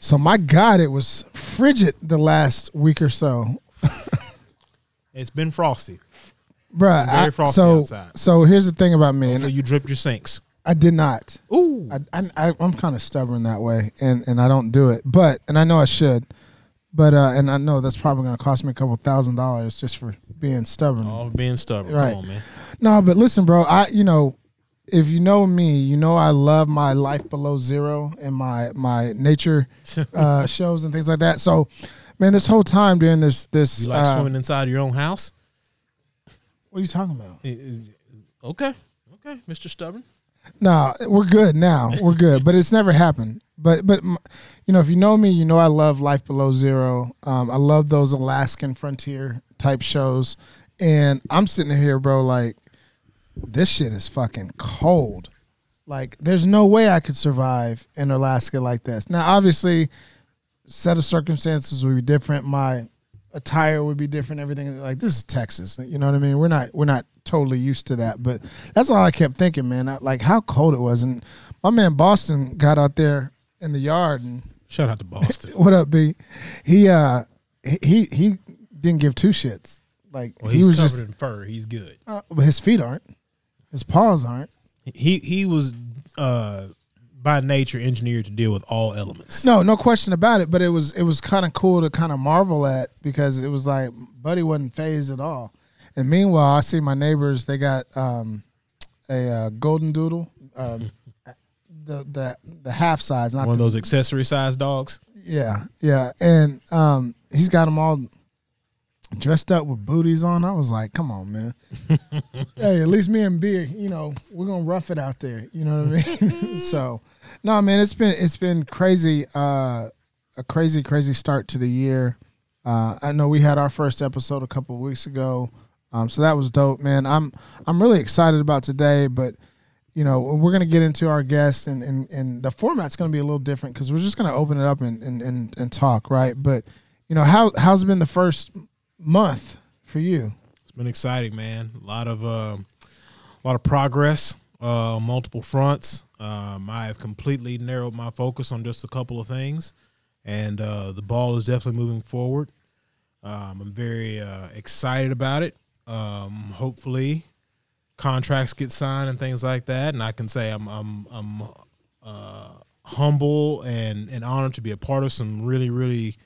So my God, it was frigid the last week or so, It's been frosty. bruh. Very I- frosty so, outside. so here's the thing about me, So you dripped your sinks. I did not. Ooh. I, I, I'm kind of stubborn that way, and and I don't do it. But and I know I should, but uh, and I know that's probably going to cost me a couple thousand dollars just for being stubborn. All being stubborn. Right. Come on, man. No, but listen, bro. I you know, if you know me, you know I love my life below zero and my my nature uh, shows and things like that. So, man, this whole time during this this You like uh, swimming inside your own house? what are you talking about? Eh, eh, Okay. Okay, Mr. Stubborn. No, we're good now. We're good, but it's never happened. But but you know, if you know me, you know I love Life Below Zero. Um, I love those Alaskan frontier type shows, and I'm sitting here, bro. Like this shit is fucking cold. Like there's no way I could survive in Alaska like this. Now, obviously, set of circumstances would be different. My attire would be different. Everything like this is Texas. You know what I mean? We're not we're not totally used to that. But that's all I kept thinking, man. I, like how cold it was. And my man Boston got out there in the yard and Shout out to Boston. what up, B? He uh he he didn't give two shits. Like Well, he was covered just in fur. He's good. uh, but his feet aren't. His paws aren't. He he was uh by nature engineered to deal with all elements. No, no question about it. But it was it was kind of cool to kind of marvel at because it was like Buddy wasn't phased at all. And meanwhile, I see my neighbors. They got um, a uh, golden doodle, um, the the the half size, not One of those accessory sized dogs. yeah, yeah. And um, he's got them all dressed up with booties on. I was like, come on, man. hey, at least me and B, you know, we're gonna rough it out there. You know what I mean? so, no, man, it's been it's been crazy. Uh, a crazy, crazy start to the year. Uh, I know we had our first episode a couple of weeks ago, um, so that was dope, man. I'm I'm really excited about today, but you know we're gonna get into our guests and and, and the format's gonna be a little different because we're just gonna open it up and, and and and talk, right? But you know how how's it been the first month for you? It's been exciting, man. A lot of um, a lot of progress uh, multiple fronts. Um, I have completely narrowed my focus on just a couple of things, and uh, the ball is definitely moving forward. Um, I'm very uh, excited about it. Um, hopefully, contracts get signed and things like that, and I can say I'm I'm I'm uh, humble and and honored to be a part of some really really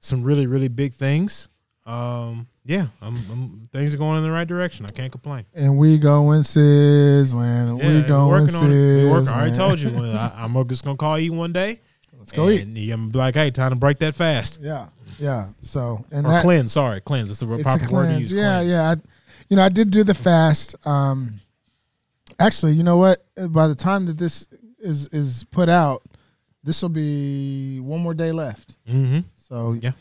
some really really big things. Um, yeah, I'm, I'm, things are going in the right direction. I can't complain. And we going sizzling. Yeah, we we're going working on it. We work- I already told you. I, I'm just gonna call you one day. Let's go eat. and I'm gonna be like, hey, time to break that fast Yeah, yeah. So and or that cleanse. Sorry, cleanse. That's the proper word to cleanse. use. Yeah, cleanse. yeah. I, you know, I did do the fast. Um, actually, you know what? By the time that this is is put out, this will be one more day left. Mm-hmm. So Yeah.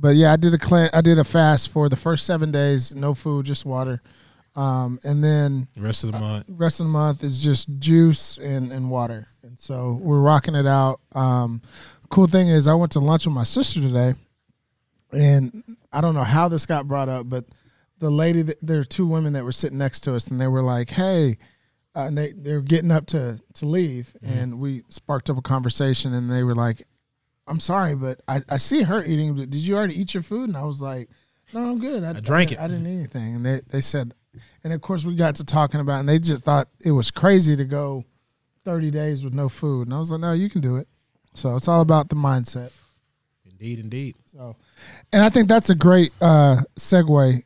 But yeah, I did a clean. I did a fast for the first seven days, no food, just water, um, and then The rest of the month. rest of the month is just juice and, and water. And so we're rocking it out. Um, cool thing is, I went to lunch with my sister today, and I don't know how this got brought up, but the lady that there are two women that were sitting next to us, and they were like, "Hey," uh, and they they're getting up to to leave, and we sparked up a conversation, and they were like, "I'm sorry, but I, I see her eating. Did you already eat your food?" And I was like, "No, I'm good. I, drank didn't- it." I didn't eat anything." And they they said, and of course we got to talking about, it, and they just thought it was crazy to go 30 days with no food, and I was like, "No, you can do it." So it's all about the mindset. Indeed, indeed. So, and I think that's a great uh, segue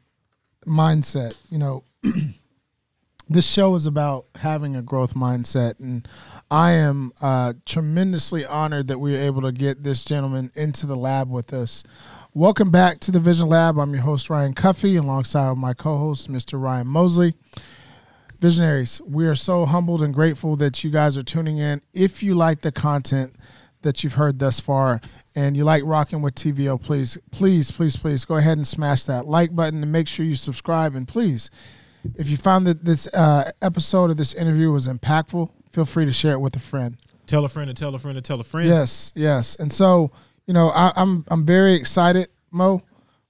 mindset. You know, this show is about having a growth mindset, and I am uh, tremendously honored that we were able to get this gentleman into the lab with us. Welcome back to the Vision Lab. I'm your host Ryan Cuffee, alongside my co-host Mr. Ryan Mosley. Visionaries, we are so humbled and grateful that you guys are tuning in. If you like the content that you've heard thus far and you like rocking with TVO, please, please, please, please go ahead and smash that like button and make sure you subscribe. And please, if you found that this uh, episode of this interview was impactful, feel free to share it with a friend. Tell a friend to tell a friend to tell a friend. Yes, yes. And so, you know, I, I'm I'm very excited. Mo,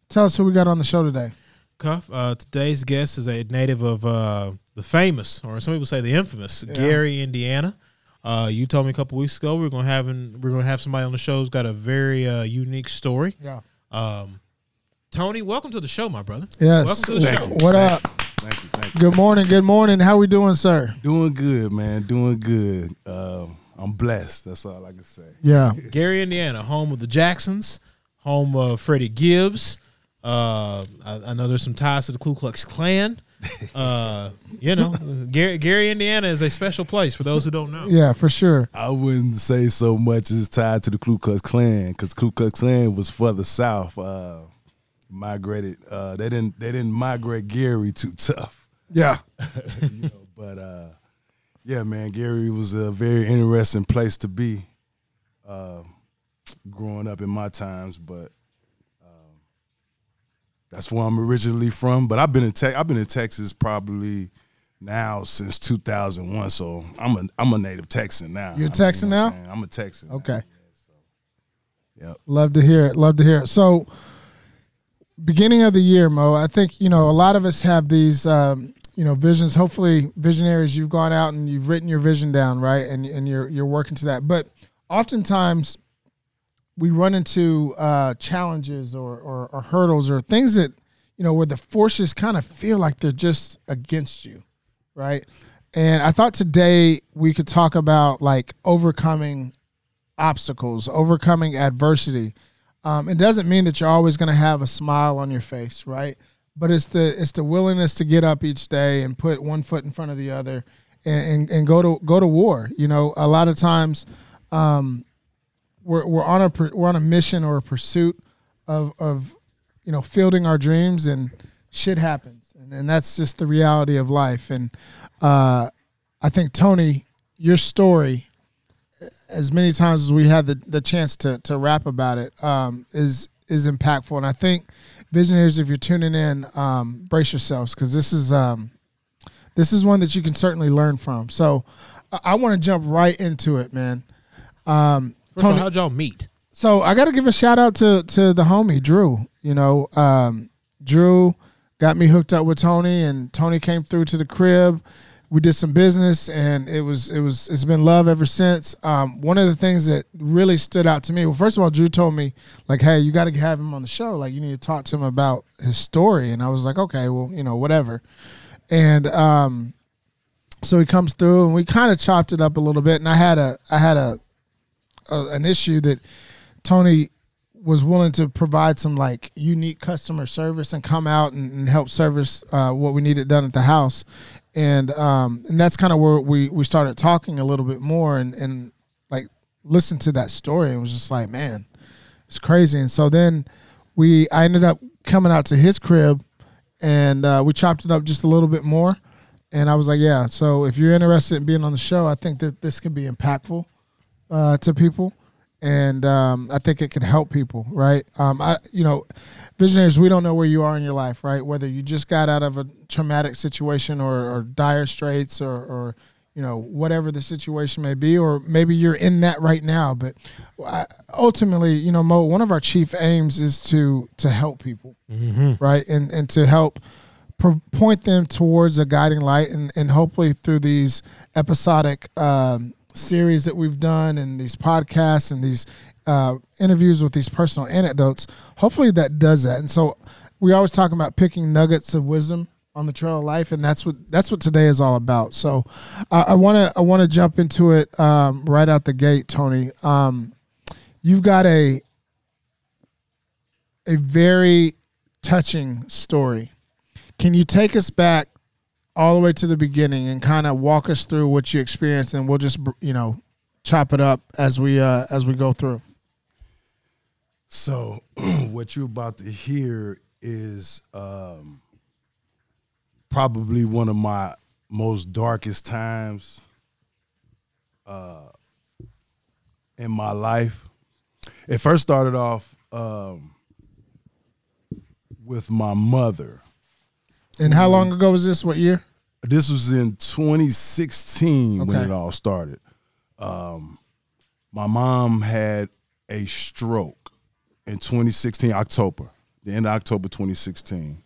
tell us who we got on the show today. Cuff. Uh, today's guest is a native of uh, the famous, or some people say the infamous, Gary, Indiana. Uh, you told me a couple weeks ago we are gonna have an, we're gonna have somebody on the show who's got a very uh, unique story. Yeah. Um, Tony, welcome to the show, my brother. Yes. Welcome to the Thank show. you. What up? Thank you, thank you. Good morning. Good morning. How we doing, sir? Doing good, man. Doing good. Uh, I'm blessed. That's all I can say. Yeah. Gary, Indiana, home of the Jacksons, home of Freddie Gibbs. Uh, I, I know there's some ties to the Ku Klux Klan. Uh, you know, Gary, Gary, Indiana is a special place for those who don't know. Yeah, for sure. I wouldn't say so much as tied to the Ku Klux Klan because Ku Klux Klan was for the south. Uh, migrated. Uh, they didn't. They didn't migrate Gary too tough. Yeah. you know, but uh, yeah, man, Gary was a very interesting place to be. Uh, growing up in my times, but um, that's where I'm originally from. But I've been in Te- I've been in Texas probably now since 2001. So I'm a I'm a native Texan now. You're a I mean, Texan you know now? I'm? I'm a Texan. now. Okay. Yep. Love to hear it. Love to hear it. So, beginning of the year, Mo, I think, you know, a lot of us have these, um, you know, visions. Hopefully, visionaries, you've gone out and you've written your vision down, right? And, and you're, you're working to that. But oftentimes, we run into uh, challenges or, or, or hurdles or things that, you know, where the forces kind of feel like they're just against you, right? And I thought today we could talk about like overcoming obstacles, overcoming adversity. Um, it doesn't mean that you're always going to have a smile on your face, right? But it's the it's the willingness to get up each day and put one foot in front of the other, and and, and go to go to war. You know, a lot of times, um, we're we're on a we're on a mission or a pursuit of of you know fielding our dreams, and shit happens, and, and that's just the reality of life. And uh, I think Tony, your story as many times as we had the, the chance to to rap about it um, is is impactful, and I think visionaries, if you're tuning in, um, brace yourselves because this is um, this is one that you can certainly learn from. So I, I want to jump right into it, man. Um, First of all, Tony, how'd y'all meet? so I got to give a shout out to to the homie Drew. You know, um, Drew got me hooked up with Tony, and Tony came through to the crib. We did some business, and it was it was it's been love ever since. Um, one of the things that really stood out to me, well, first of all, Drew told me like, "Hey, you got to have him on the show. Like, you need to talk to him about his story." And I was like, "Okay, well, you know, whatever." And um, so he comes through, and we kind of chopped it up a little bit. And I had a I had a, a an issue that Tony was willing to provide some like unique customer service and come out and, and help service uh, what we needed done at the house, and um, and that's kind of where we we started talking a little bit more and and like listened to that story and was just like man, it's crazy. And so then we I ended up coming out to his crib, and uh, we chopped it up just a little bit more. And I was like, yeah. So if you're interested in being on the show, I think that this could be impactful uh, to people, and um, I think it can help people. Right? Um, I, you know, visionaries, we don't know where you are in your life, right? Whether you just got out of a traumatic situation or, or dire straits, or, or you know whatever the situation may be, or maybe you're in that right now. But I, ultimately, you know, Mo, one of our chief aims is to to help people, right, and and to help pro- point them towards a guiding light and, and hopefully through these episodic um, series that we've done and these podcasts and these uh, interviews with these personal anecdotes hopefully that does that. And so we always talk about picking nuggets of wisdom on the trail of life and that's what that's what today is all about. So i want to i want to jump into it um, right out the gate tony. Um, you've got a a very touching story. Can you take us back all the way to the beginning and kind of walk us through what you experienced, and we'll just you know chop it up as we uh, as we go through. So what you're about to hear is um, probably one of my most darkest times uh, in my life. It first started off um, with my mother. And how long ago was this? What year? This was in 2016 when Okay. it all started. Um, my mom had a stroke in 2016 October, the end of October 2016,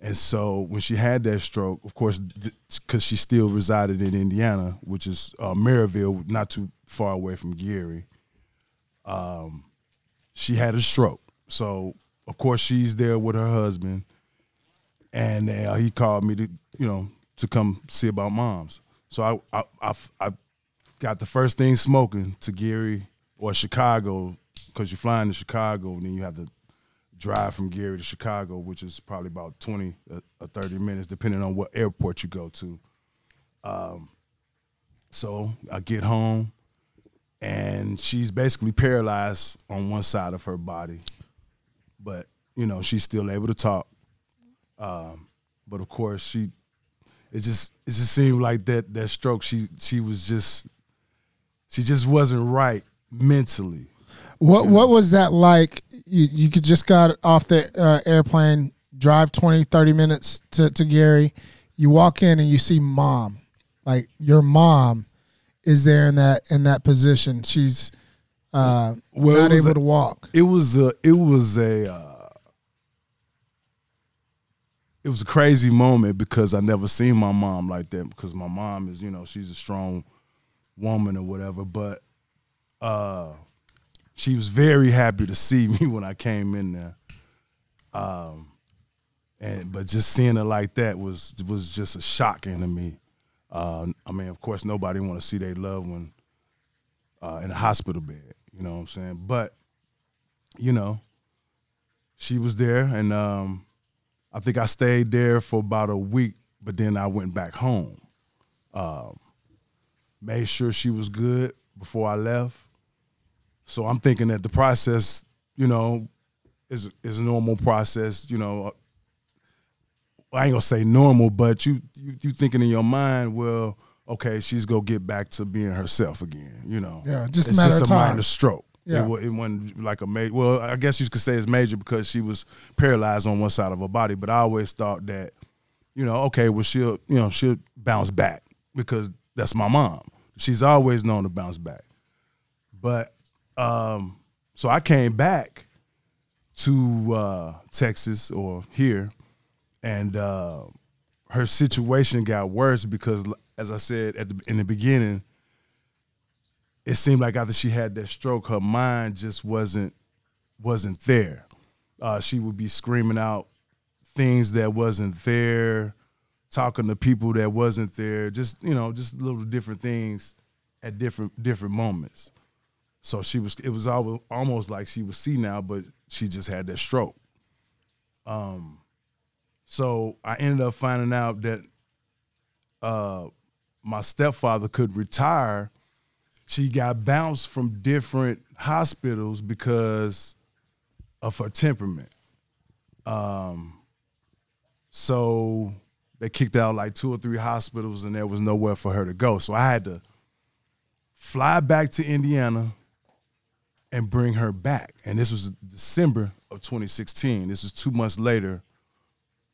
And so when she had that stroke, of course, because she still resided in Indiana, which is uh, Merrillville, not too far away from Gary, um, she had a stroke. So of course she's there with her husband, and uh, he called me to you know to come see about moms. So I I, I, I got the first thing smoking to Gary or Chicago because you're flying to Chicago and then you have to drive from Gary to Chicago, which is probably about 20 or 30 minutes, depending on what airport you go to. Um, so I get home, and she's basically paralyzed on one side of her body, but you know she's still able to talk. Um, but of course, she it just it just seemed like that that stroke. She she was just she just wasn't right mentally. What what was that like? You you could just got off the uh, airplane, drive 20, 30 minutes to, to Gary. You walk in and you see mom, like your mom, is there in that in that position. She's uh, well, not able a, to walk. It was a it was a uh, it was a crazy moment because I never seen my mom like that because my mom is you know she's a strong woman or whatever, but uh, she was very happy to see me when I came in there. Um, and but just seeing her like that was was just a shocking to me. Uh, I mean, of course, nobody want to see their loved one uh, in a hospital bed. You know what I'm saying? But you know, she was there, and um, I think I stayed there for about a week. But then I went back home. Um, made sure she was good before I left. So I'm thinking that the process, you know, is is a normal process. You know, I ain't gonna say normal, but you you, you thinking in your mind, well, okay, she's gonna get back to being herself again. You know, yeah, just it's a matter just of a time. minor stroke. Yeah. It, it wasn't like a major. Well, I guess you could say it's major because she was paralyzed on one side of her body. But I always thought that, you know, okay, well she'll, you know, she'll bounce back because that's my mom. She's always known to bounce back. But um, so I came back to uh, Texas or here, and uh, her situation got worse because, as I said at the, in the beginning, it seemed like after she had that stroke, her mind just wasn't wasn't there. Uh, she would be screaming out things that wasn't there, talking to people that wasn't there, just you know, just little different things at different different moments. So she was. It was almost like she was senile, but she just had that stroke. Um, so I ended up finding out that uh, my stepfather could retire. She got bounced from different hospitals because of her temperament. Um, so they kicked out like two or three hospitals, and there was nowhere for her to go. So I had to fly back to Indiana and bring her back. And this was December of 2016. This was two months later,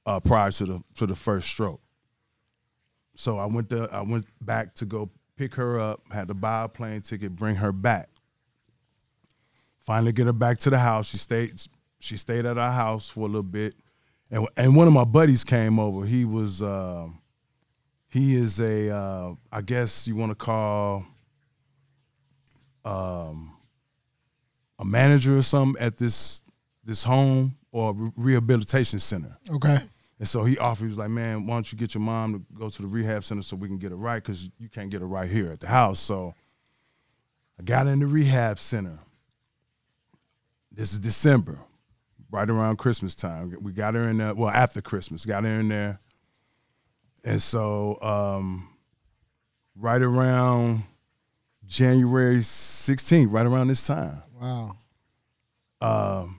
uh, prior to the to the first stroke. So I went to I went back to go pick her up. Had to buy a plane ticket, bring her back. Finally, get her back to the house. She stayed. She stayed at our house for a little bit, and and one of my buddies came over. He was uh, he is a uh, I guess you want to call um a manager or something at this this home or rehabilitation center. Okay. And so he offered, he was like, man, why don't you get your mom to go to the rehab center so we can get it right? Because you can't get it right here at the house. So I got in the rehab center. This is December, right around Christmas time. We got her in there, well, after Christmas, got her in there. And so um, right around January 16th, right around this time, Wow. um,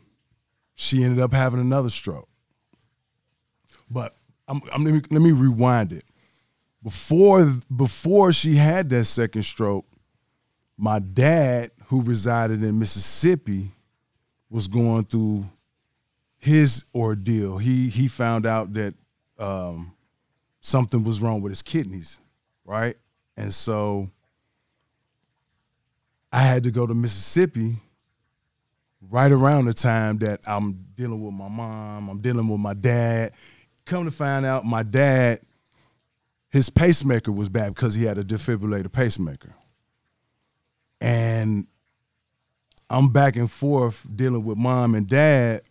she ended up having another stroke. But I'm, I'm, let, me, let me rewind it. Before before she had that second stroke, my dad, who resided in Mississippi, was going through his ordeal. He he found out that um, something was wrong with his kidneys, right? And so I had to go to Mississippi right around the time that I'm dealing with my mom, I'm dealing with my dad, come to find out, my dad, his pacemaker was bad because he had a defibrillator pacemaker. And I'm back and forth dealing with mom and dad.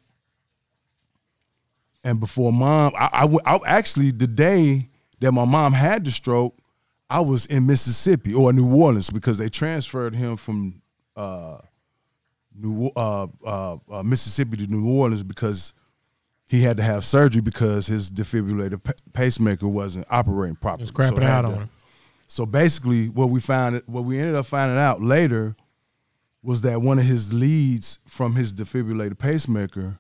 And before mom, I, I, I actually the day that my mom had the stroke, I was in Mississippi or New Orleans because they transferred him from uh, New uh, uh, uh, Mississippi to New Orleans because he had to have surgery because his defibrillator pa- pacemaker wasn't operating properly. Just crapping they had out to- on him. So basically, what we found, what we ended up finding out later, was that one of his leads from his defibrillator pacemaker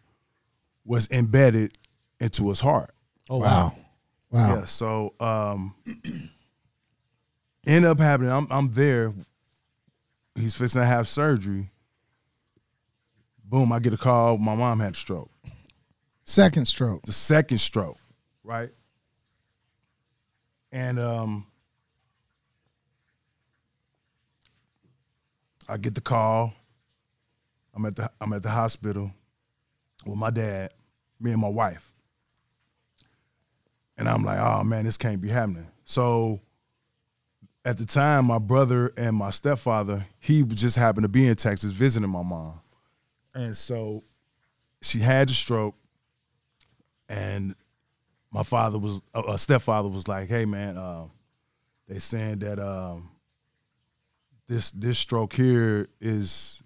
was embedded into his heart. Oh Wow. Wow. Yeah. So um end up happening. I'm I'm there. He's fixing to have surgery. Boom, I get a call. My mom had a stroke. Second stroke. The second stroke, right? And um I get the call. I'm at the I'm at the hospital with my dad, me and my wife. And I'm like, oh man, this can't be happening. So at the time, my brother and my stepfather, he just happened to be in Texas visiting my mom. And so she had the stroke, and my father was, a uh, stepfather was like, hey man, uh, they saying that um, this this stroke here is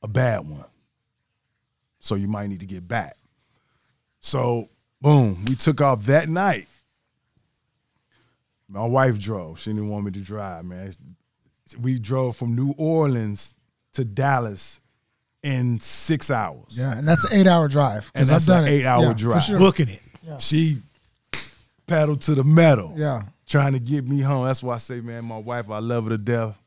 a bad one. So you might need to get back. So boom, we took off that night. My wife drove. She didn't want me to drive, man. We drove from New Orleans to Dallas in six hours. Yeah, and that's an eight hour drive. And that's I've done an it. eight-hour Yeah, for drive. sure. Booking it. She pedaled to the metal, Yeah. trying to get me home. That's why I say, man, my wife, I love her to death.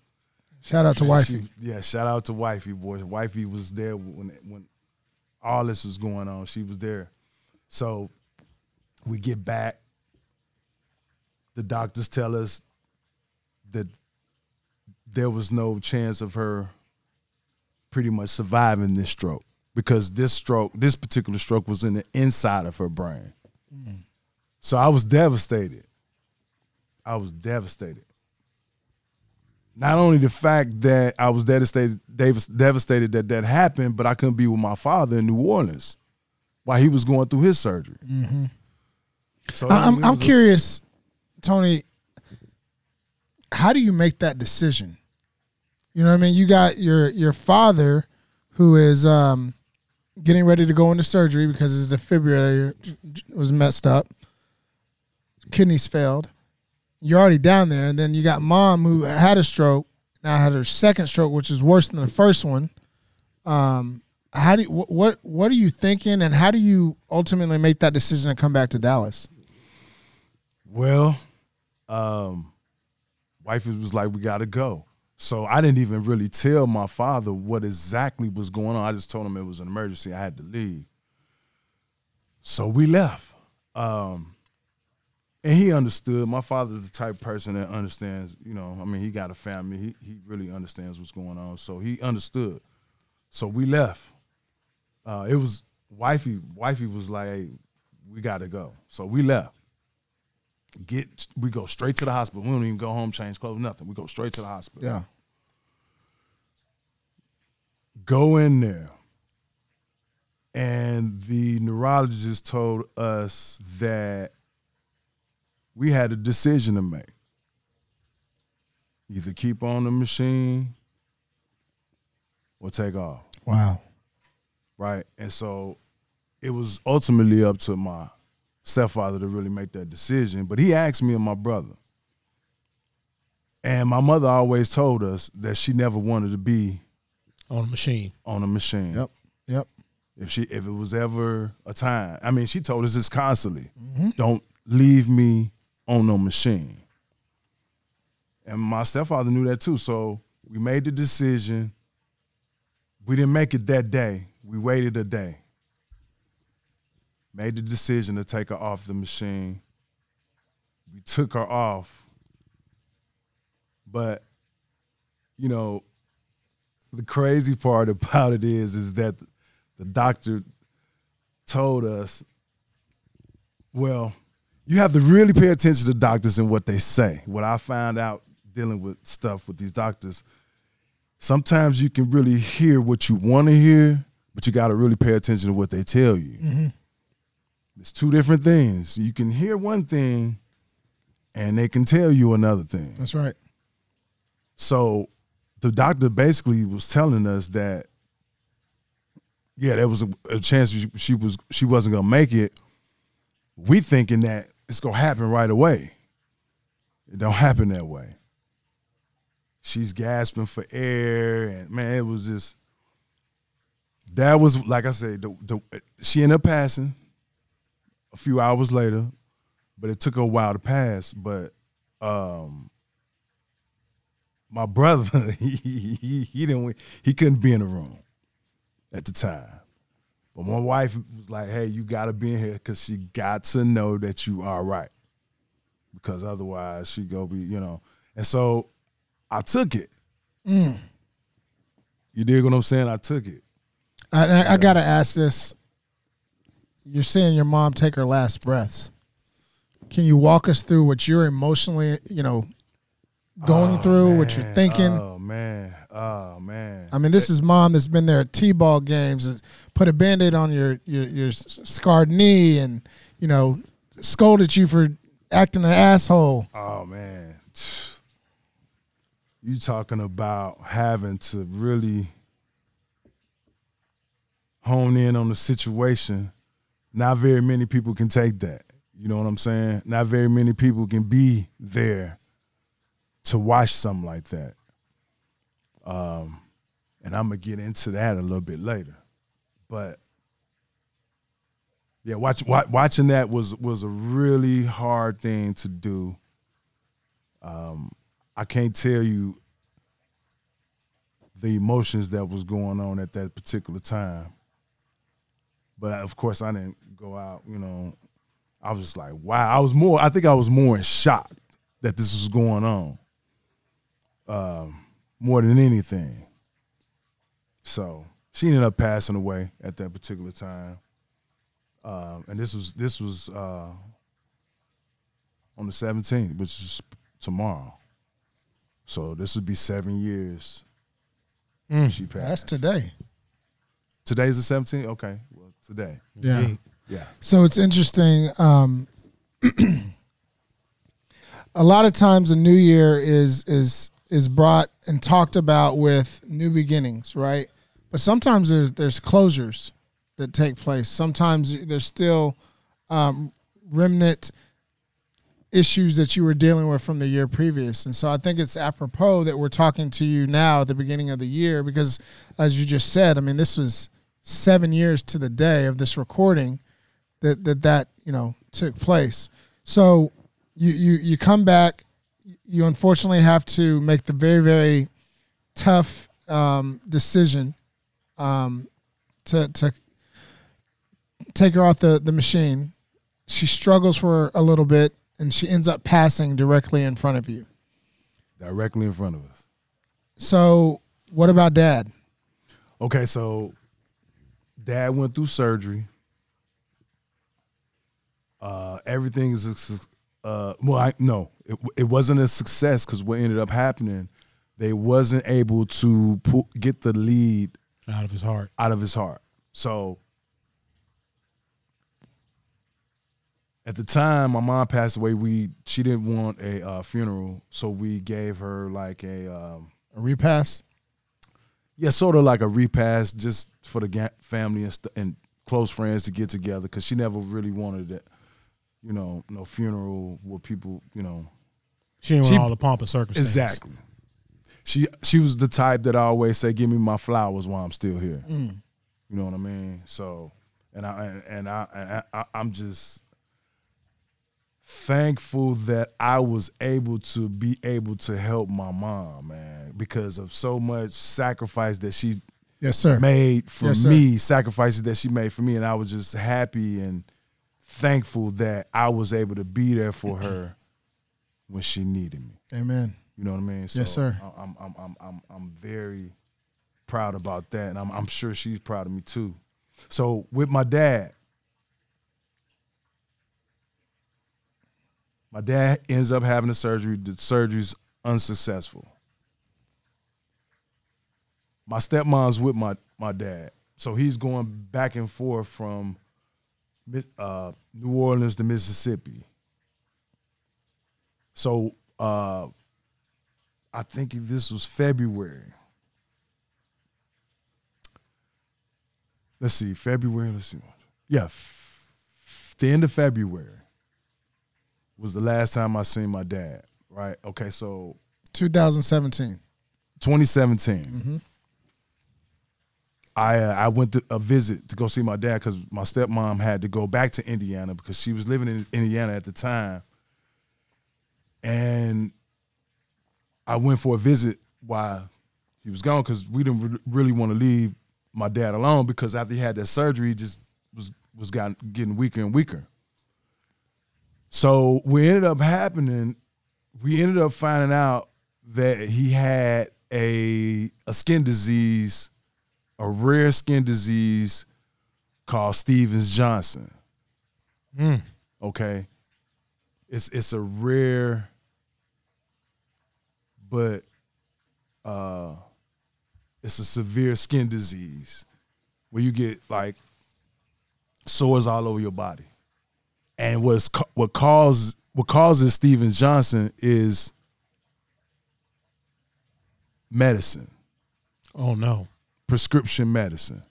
Shout out to wifey. She- yeah, shout out to wifey, boys. Wifey was there when when all this was going on. She was there. So we get back. The doctors tell us that there was no chance of her pretty much surviving this stroke because this stroke, this particular stroke, was in the inside of her brain. So I was devastated. I was devastated not only the fact that I was devastated, devastated that that happened, but I couldn't be with my father in New Orleans while he was going through his surgery. Mm-hmm. So I- I'm I'm curious, Tony. How do you make that decision? You know what I mean? You got your your father who is um, getting ready to go into surgery because his defibrillator was messed up. Kidneys failed. You're already down there, and then you got mom who had a stroke. Now had her second stroke, which is worse than the first one. Um, how do you, wh- what what are you thinking, and how do you ultimately make that decision to come back to Dallas? Well, um, wifey was like, "We got to go." So I didn't even really tell my father what exactly was going on. I just told him it was an emergency. I had to leave. So we left. Um, and he understood. My father's the type of person that understands, you know, I mean, he got a family. He he really understands what's going on. So he understood. So we left. Uh, it was wifey, wifey was like, hey, we gotta go. So we left. Get we go straight to the hospital. We don't even go home, change clothes, nothing. We go straight to the hospital. Yeah. go in there and the neurologist told us that we had a decision to make either keep on the machine or take off Wow. right and so it was ultimately up to my stepfather to really make that decision but he asked me and my brother. And my mother always told us that she never wanted to be on a machine. on a machine. Yep. Yep. if she if it was ever a time i mean she told us this constantly. Mm-hmm. Don't leave me on no machine. And my stepfather knew that too. So we made the decision. We didn't make it that day. We waited a day made the decision to take her off the machine we took her off but you know the crazy part about it is is that the doctor told us Well, you have to really pay attention to doctors and what they say. What I found out dealing with stuff with these doctors, sometimes you can really hear what you want to hear, but you got to really pay attention to what they tell you. Mm-hmm. It's two different things. You can hear one thing, and they can tell you another thing. That's right. So the doctor basically was telling us that yeah, there was a, a chance she, she was she wasn't gonna make it. We thinking that it's gonna happen right away. It don't happen that way. She's gasping for air, and man, it was just that was like I said. The, the, she ended up passing a few hours later, but it took a while to pass. But um, my brother, he, he, he didn't he couldn't be in the room at the time. But my wife was like, "Hey, you got to be in here because she got to know that you are right, because otherwise she go be, you know." And so I took it. You dig what I'm saying? I took it. I, I, I got to ask this. You're seeing your mom take her last breaths. Can you walk us through what you're emotionally, you know, going oh, through, what you're thinking? Oh man, oh man. I mean, this is mom that's been there at T-ball games, that's put a band-aid on your, your your scarred knee, and you know, scolded you for acting an asshole. Oh man. You talking about having to really hone in on the situation. Not very many people can take that. You know what I'm saying? Not very many people can be there to watch something like that. Um, and I'm gonna get into that a little bit later. But yeah, watch, wa- watching that was was a really hard thing to do. Um, I can't tell you the emotions that was going on at that particular time. But of course, I didn't go out. You know, I was just like, wow. I was more. I think I was more in shock that this was going on, um, more than anything. So she ended up passing away at that particular time, um, and this was this was uh, on the seventeenth, which is tomorrow. So this would be seven years. Mm, She passed. That's today. Today's the seventeenth. Okay, well today. Yeah. Yeah. So it's interesting. Um, a lot of times, a new year is is is brought and talked about with new beginnings, right? But sometimes there's there's closures that take place. Sometimes there's still um, remnant issues that you were dealing with from the year previous. And so I think it's apropos that we're talking to you now at the beginning of the year because, as you just said, I mean, this was seven years to the day of this recording that that that you know took place. So you you you come back. You unfortunately have to make the very very tough um, decision um, to to take her off the the machine. She struggles for a little bit, and she ends up passing directly in front of you. Directly in front of us. So what about dad? Okay, so dad went through surgery. Uh, everything is a uh, well, I no, it, it wasn't a success because what ended up happening, they wasn't able to pu- get the lead Out of his heart. out of his heart. So at the time my mom passed away, we she didn't want a uh, funeral, so we gave her like a um, A repast? Yeah, sort of like a repast just for the ga- family and, st- and close friends to get together because she never really wanted it, you know, no funeral where people, you know, She didn't She- want all the pomp and circumstance. exactly. She she was the type that I always say, "Give me my flowers while I'm still here." Mm. You know what I mean? So, and I and, and I, and I I'm just thankful that I was able to be able to help my mom, man, because of so much sacrifice that she Yes, sir. made for Yes, me, sacrifices that she made for me, and I was just happy and thankful that I was able to be there for her when she needed me. Amen. You know what I mean? So Yes, sir. I'm I'm I'm I'm I'm very proud about that, and I'm I'm sure she's proud of me too. So with my dad, My dad ends up having the surgery. The surgery's unsuccessful. My stepmom's with my my dad, so he's going back and forth from uh, New Orleans to Mississippi. So uh, I think this was February. Let's see, February. Let's see. Yeah, f- the end of February was the last time I seen my dad. Right. Okay. So 2017. 2017. Mm-hmm. I uh, I went to a visit to go see my dad because my stepmom had to go back to Indiana because she was living in Indiana at the time, and I went for a visit while he was gone because we didn't re- really want to leave my dad alone because after he had that surgery, he just was was got, getting weaker and weaker. So we ended up happening. We ended up finding out that he had a a skin disease, a rare skin disease called Stevens Johnson. Mm. Okay, it's it's a rare, but uh, it's a severe skin disease where you get like sores all over your body. And what's what causes what causes Stevens Johnson is medicine. Oh no, prescription medicine,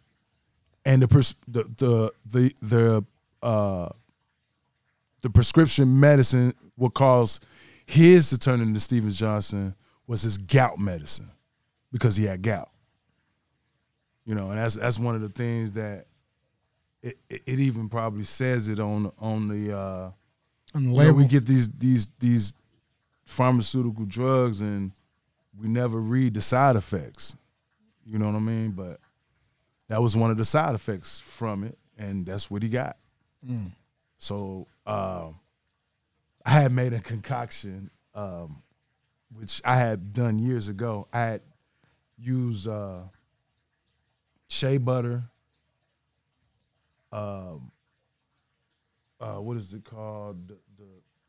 and the pres- the the the the uh, the prescription medicine what caused his to turn into Stevens Johnson was his gout medicine because he had gout. You know, and that's that's one of the things that it, it, even probably says it on on the uh, on the label. We get these these these pharmaceutical drugs and we never read the side effects. You know what I mean? But that was one of the side effects from it, and that's what he got. Mm. So uh, I had made a concoction, um, which I had done years ago. I had used uh, shea butter, um, uh, what is it called? The the,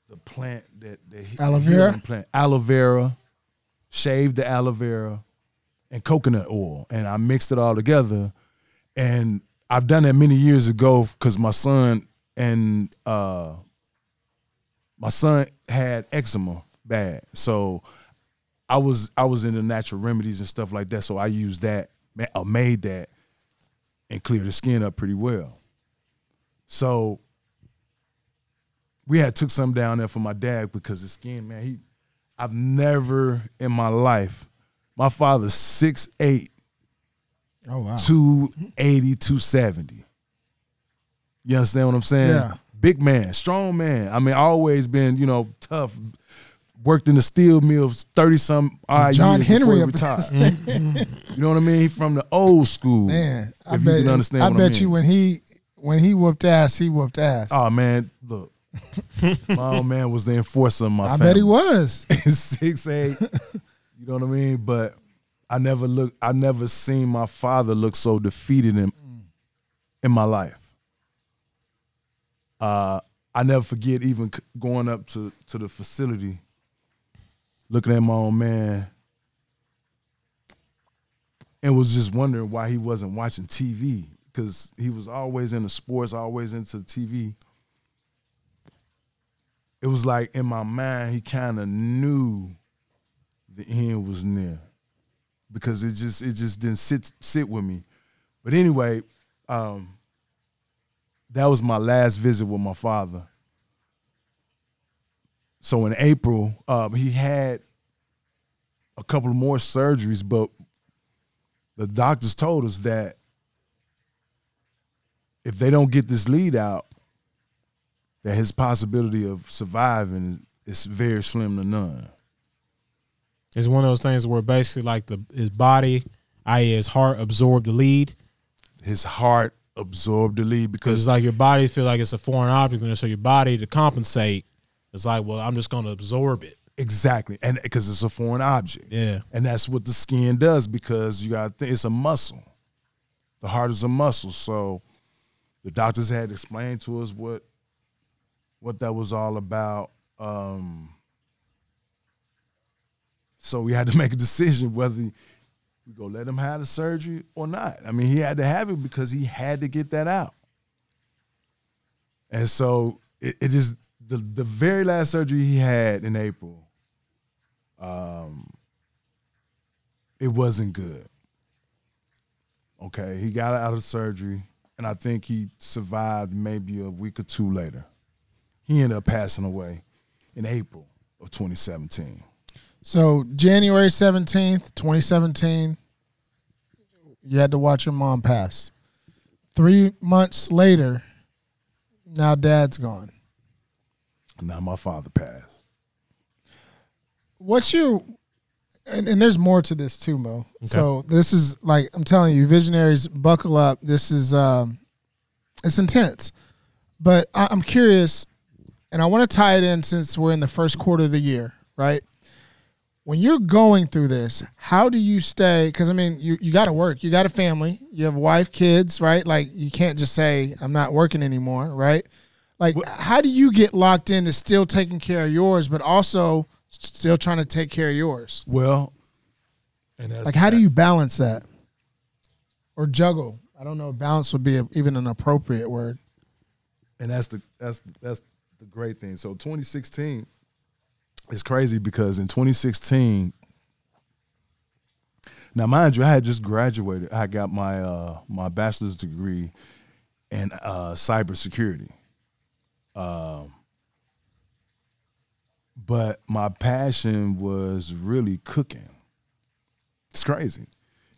the plant that the aloe vera plant, aloe vera, shaved the aloe vera, and coconut oil, and I mixed it all together. And I've done that many years ago because my son and uh, my son had eczema bad, so I was I was into natural remedies and stuff like that. So I used that, I made that, and cleared the skin up pretty well. So we had took some down there for my dad because his skin, man, he I've never in my life, my father's 6'8, oh wow, 280, 270. You understand what I'm saying? Yeah. Big man, strong man. I mean, always been, you know, tough. Worked in the steel mills, 30 some odd John years Henry before retired. you know what I mean? He from the old school. Man, I bet, you can understand I bet I mean. you when he when he whooped ass, he whooped ass. Oh man, look, my old man was the enforcer of my. I family. bet he was six eight. You know what I mean? But I never look. I never seen my father look so defeated in in my life. Uh, I never forget even going up to to the facility, looking at my old man, and was just wondering why he wasn't watching TV because he was always into sports, always into TV. It was like in my mind, he kind of knew the end was near because it just it just didn't sit sit with me. But anyway, um, that was my last visit with my father. So in April, um, he had a couple more surgeries, but the doctors told us that if they don't get this lead out, that his possibility of surviving is, very slim to none. It's one of those things where basically like the his body, i.e. his heart absorbed the lead. His heart absorbed the lead because it's like your body feel like it's a foreign object, and so your body to compensate, it's like, well, I'm just going to absorb it. Exactly, and because it's a foreign object. Yeah, and that's what the skin does because you got it's a muscle. The heart is a muscle, so the doctors had explained to us what what that was all about. Um, so we had to make a decision whether we go let him have the surgery or not. I mean, he had to have it because he had to get that out. And so it, the the very last surgery he had in April, um, it wasn't good. Okay, he got out of surgery, and I think he survived maybe a week or two later. He ended up passing away in April of 2017. So January 17th, 2017, you had to watch your mom pass. Three months later, now dad's gone. Now my father passed. What's your and, and there's more to this too, Mo. So this is like I'm telling you, visionaries, buckle up. This is um it's intense. But I, I'm curious, and I want to tie it in since we're in the first quarter of the year, right? When you're going through this, how do you stay? Because I mean, you you got to work, you got a family, you have a wife, kids, right? Like you can't just say I'm not working anymore, right? Like, how do you get locked into still taking care of yours, but also still trying to take care of yours? Well, and Like, how do you balance that or juggle? I don't know. if Balance would be a, even an appropriate word. and that's the that's that's the great thing. So 2016 is crazy because in 2016, now mind you, I had just graduated. I got my uh my bachelor's degree in uh cybersecurity. Um but my passion was really cooking. It's crazy.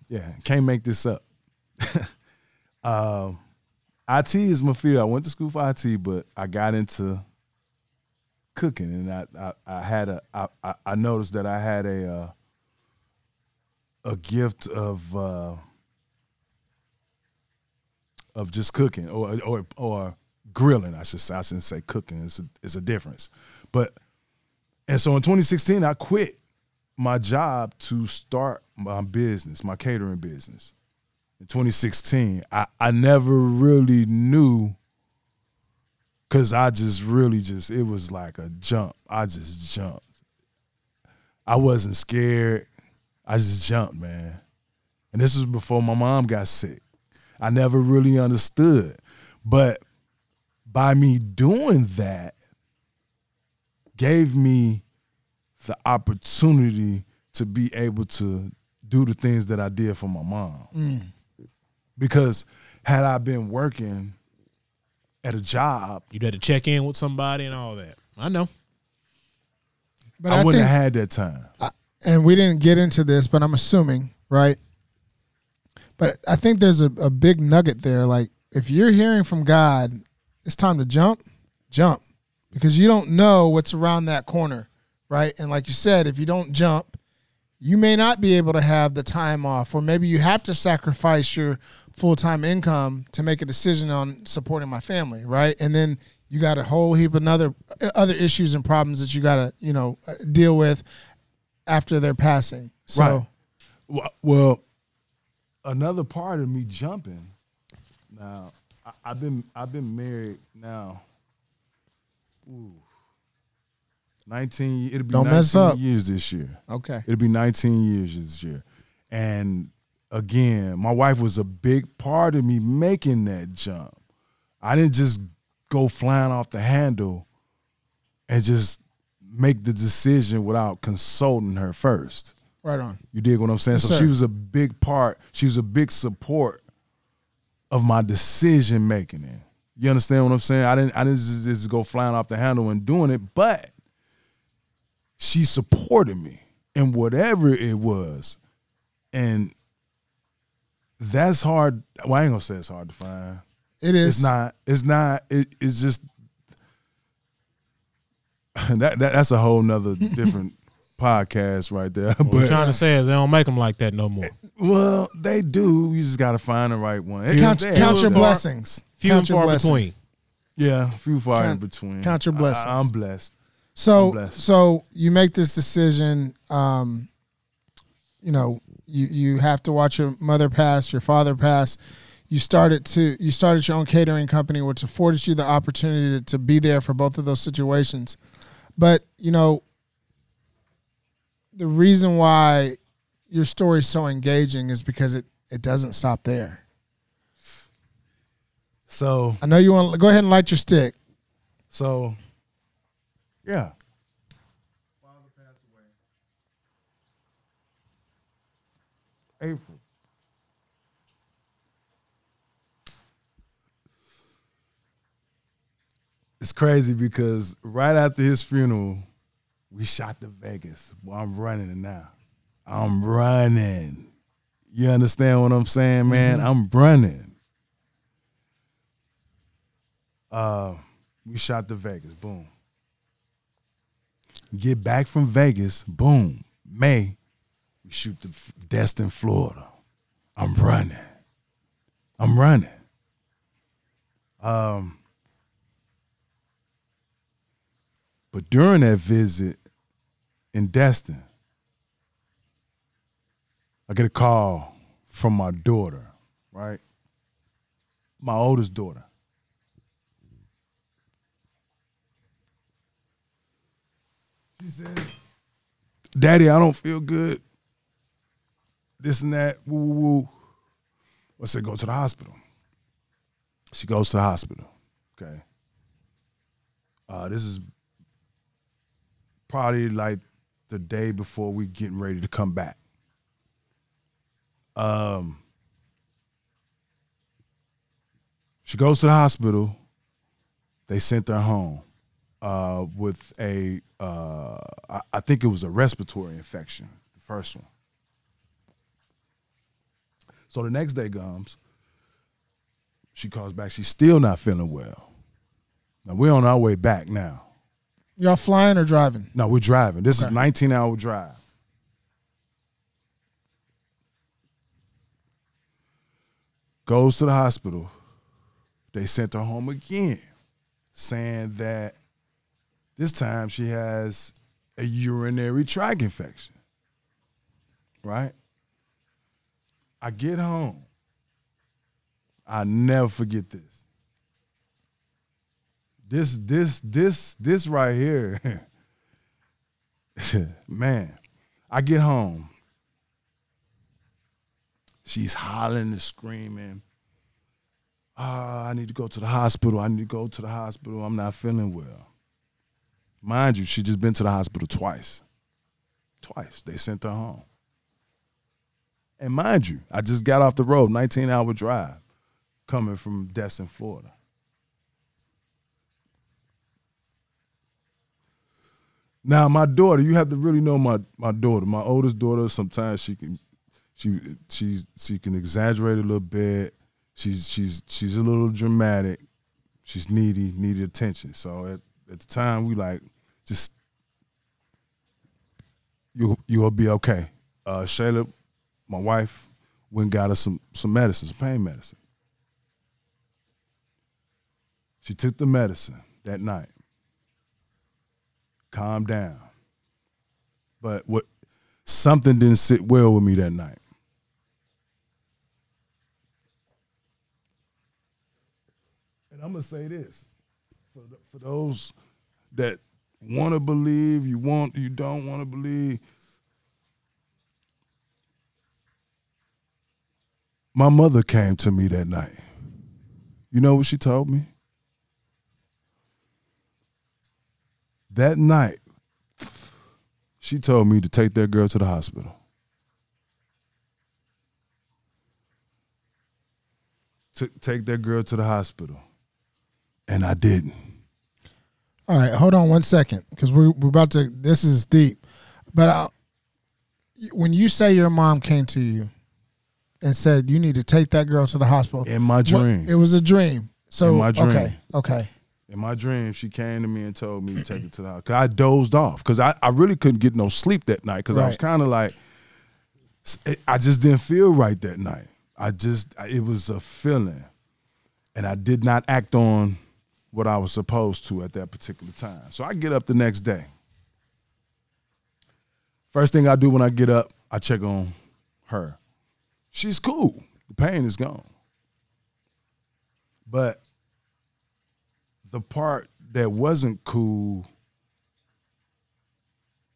Yeah, can't make this up. um IT is my field. I went to school for IT, but I got into cooking, and I I, I had a I, I- noticed that I had a uh, a gift of uh, of just cooking or or or grilling. I should say. I shouldn't say cooking. It's a, it's a difference, but and so in 2016 I quit my job to start my business, my catering business in 2016. I, I never really knew because I just really just, it was like a jump. I just jumped. I wasn't scared. I just jumped, man. And this was before my mom got sick. I never really understood. But by me doing that, gave me the opportunity to be able to do the things that I did for my mom mm. because had I been working at a job, you'd had to check in with somebody and all that. I know. But I, I, wouldn't think, have had that time. and we didn't get into this, but I'm assuming, right? But I think there's a, a big nugget there. Like, if you're hearing from God, it's time to jump, jump, because you don't know what's around that corner, right? And like you said, if you don't jump, you may not be able to have the time off, or maybe you have to sacrifice your full time income to make a decision on supporting my family, right? And then you got a whole heap of other other issues and problems that you got to you know uh, deal with after their passing. So Right. Well, another part of me jumping. Now, I've been I've been married now. Ooh, nineteen. It'll be Don't nineteen mess up. years this year. okay, It'll be 19 years this year. And again, my wife was a big part of me making that jump. I didn't just go flying off the handle and just make the decision without consulting her first. right on. You dig what I'm saying? Yes, so sir. she was a big part, she was a big support of my decision making it. You understand what I'm saying? I didn't I didn't just, just go flying off the handle and doing it, but she supported me in whatever it was. And that's hard. Well, I ain't gonna say it's hard to find. It is It's not. It's not. It, it's just that, that that's a whole nother different podcast right there. What we're But trying to say is they don't make them like that no more. well, they do. You just got to find the right one. count, count your they- blessings. Few count and your far blessings. between. Yeah, few far in between. count your I- blessings. I, am blessed. I'm So blessed. so you make this decision. Um, you know, you you have to watch your mother pass, your father pass. You started to you started your own catering company, which afforded you the opportunity to, to be there for both of those situations. But you know, the reason why your story is so engaging is because it it doesn't stop there. So I know you want to go ahead and light your stick. so yeah. Father passed away. April. It's crazy because right after his funeral, we shot to Vegas. Well, I'm running now. I'm running. You understand what I'm saying, man? Mm-hmm. I'm running. Uh, we shot to Vegas. Boom. Get back from Vegas. Boom. May. We shoot F- Destin, Florida. I'm running. I'm running. Um, but during that visit in Destin, I get a call from my daughter, right? My oldest daughter. She says, Daddy, I don't feel good. This and that. Woo, woo, woo. I said, go to the hospital. She goes to the hospital. Okay. Uh, this is probably like the day before we getting ready to come back. Um, she goes to the hospital. They sent her home uh, with a, uh, I, I think it was a respiratory infection, the first one. So the next day comes, she calls back. She's still not feeling well. Now we're on our way back now. Y'all flying or driving? No, we're driving. This is 19 hour drive. Goes to the hospital. They sent her home again, saying that this time she has a urinary tract infection. Right? I get home. I never forget this. This, this, this, this right here. man, I get home. She's hollering and screaming. Ah, I need to go to the hospital. I need to go to the hospital. I'm not feeling well. Mind you, she just been to the hospital twice. Twice. They sent her home. And mind you, I just got off the road, 19 hour drive, coming from Destin, Florida. Now, my daughter, you have to really know my my daughter. My oldest daughter, sometimes she can she she's she can exaggerate a little bit. She's she's she's a little dramatic. She's needy, needed attention. So at, at the time we like just you you'll be okay. Uh Shayla, my wife, went got us some some medicine, some pain medicine. She took the medicine that night calm down. But what something didn't sit well with me that night. And I'm gonna say this for th- for those that want to believe, you want, you don't want to believe. My mother came to me that night. You know what she told me? That night, she told me to take that girl to the hospital. To take that girl to the hospital. And I didn't. All right, hold on one second because we're we're about to. This is deep, but I, when you say your mom came to you and said you need to take that girl to the hospital, In my what- dream. it was a dream. So In my dream. okay, okay, In my dream, she came to me and told me to take her to the hospital. Cause I dozed off because I, I really couldn't get no sleep that night because I was kind of like, I just didn't feel right that night. I just, it was a feeling. And I did not act on what I was supposed to at that particular time. So I get up the next day. First thing I do when I get up, I check on her. She's cool. The pain is gone. But the part that wasn't cool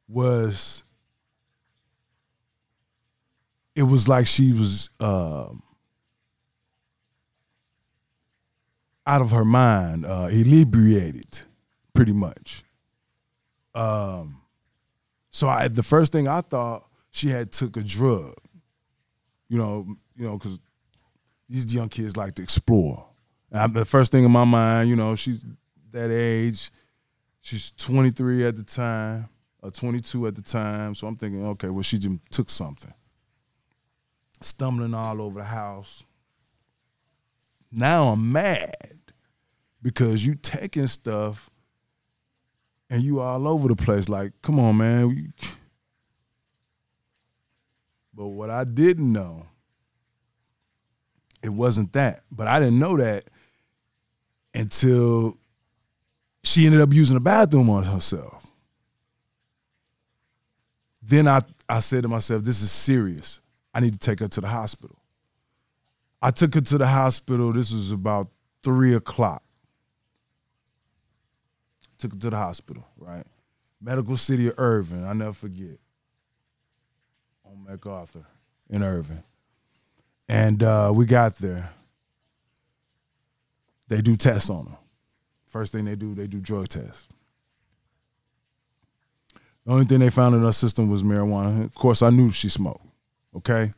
was it was like she was um out of her mind, uh, inebriated, pretty much. Um, so I, the first thing I thought she had took a drug, you know, you know, because these young kids like to explore. I, the first thing in my mind, you know, she's that age. She's 23 at the time, or 22 at the time. So I'm thinking, okay, well, she just took something. Stumbling all over the house. Now I'm mad because you taking stuff and you all over the place. Like, come on, man. But what I didn't know, it wasn't that. But I didn't know that until she ended up using the bathroom on herself. Then I, I said to myself, this is serious. I need to take her to the hospital. I took her to the hospital. This was about three o'clock. Took her to the hospital, right? Medical City of Irving, I never forget. On MacArthur in Irving. And uh, we got there. They do tests on her. First thing they do, they do drug tests. The only thing they found in her system was marijuana. Of course, I knew she smoked. Okay.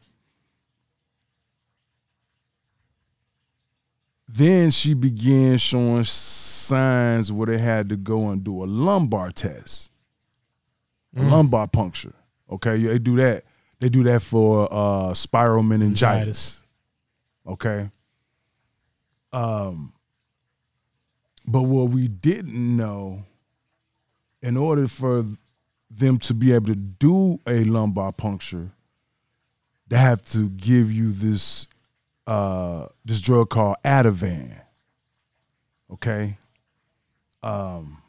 Then she began showing signs where they had to go and do a lumbar test, a lumbar puncture. Okay, they do that. They do that for uh, spinal meningitis. Okay. Um, but what we didn't know, in order for them to be able to do a lumbar puncture, they have to give you this uh, this drug called Ativan. Okay. Um,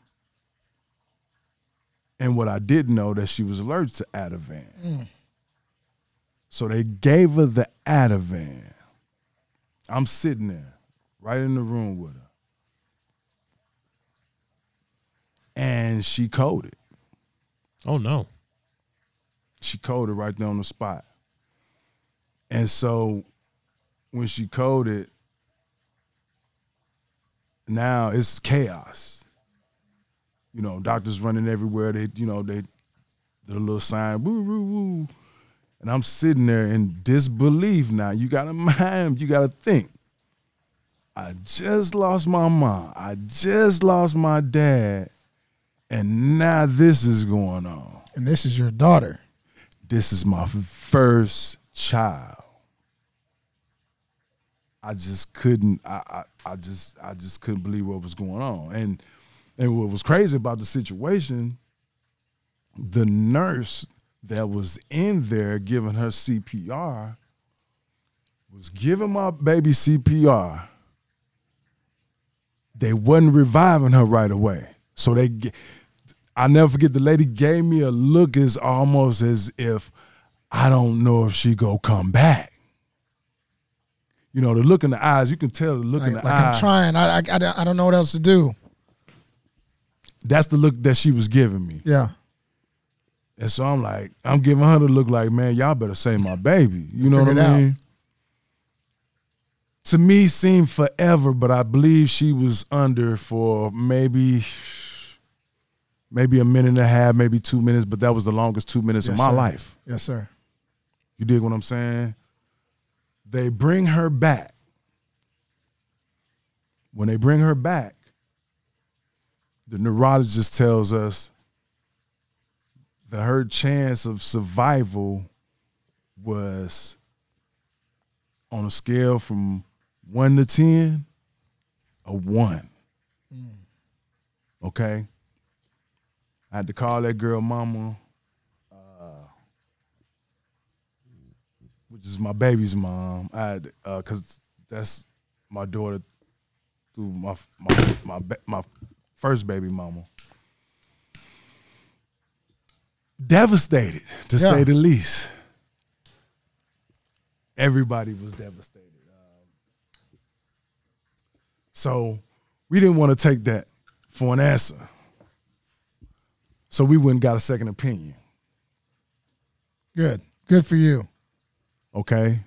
and what I didn't know that she was allergic to Ativan. So they gave her the Ativan. I'm sitting there, right in the room with her. And she coded. Oh no. She coded right there on the spot. And so when she coded, now it's chaos. You know, doctors running everywhere. They, you know, they the little sign, woo, woo, woo. And I'm sitting there in disbelief now. You gotta mind, you gotta think. I just lost my mom. I just lost my dad. And now this is going on. And this is your daughter. This is my first child. I just couldn't. I, I, I just, I just couldn't believe what was going on. And, and what was crazy about the situation, the nurse that was in there giving her CPR was giving my baby CPR. They wasn't reviving her right away, so they. I never forget the lady gave me a look as almost as if I don't know if she go come back. You know, the look in the eyes, you can tell the look in Like, the like eye. I'm trying. I, I, I don't know what else to do. That's the look that she was giving me. Yeah. And so I'm like, I'm giving her the look like, man, y'all better save my baby. You know what Figure it I out. mean? To me, seemed forever, but I believe she was under for maybe, maybe a minute and a half, maybe two minutes, but that was the longest two minutes of my sir. life. Yes, sir. You dig what I'm saying? They bring her back. When they bring her back, the neurologist tells us that her chance of survival was on a scale from one to 10, a one. Okay? I had to call that girl mama. Uh, which is my baby's mom. I had uh, because that's my daughter through my my my my first baby mama. Devastated to Yeah. say the least. Everybody was devastated. Um, so we didn't want to take that for an answer. So we went and got a second opinion. Good. Good for you. Okay.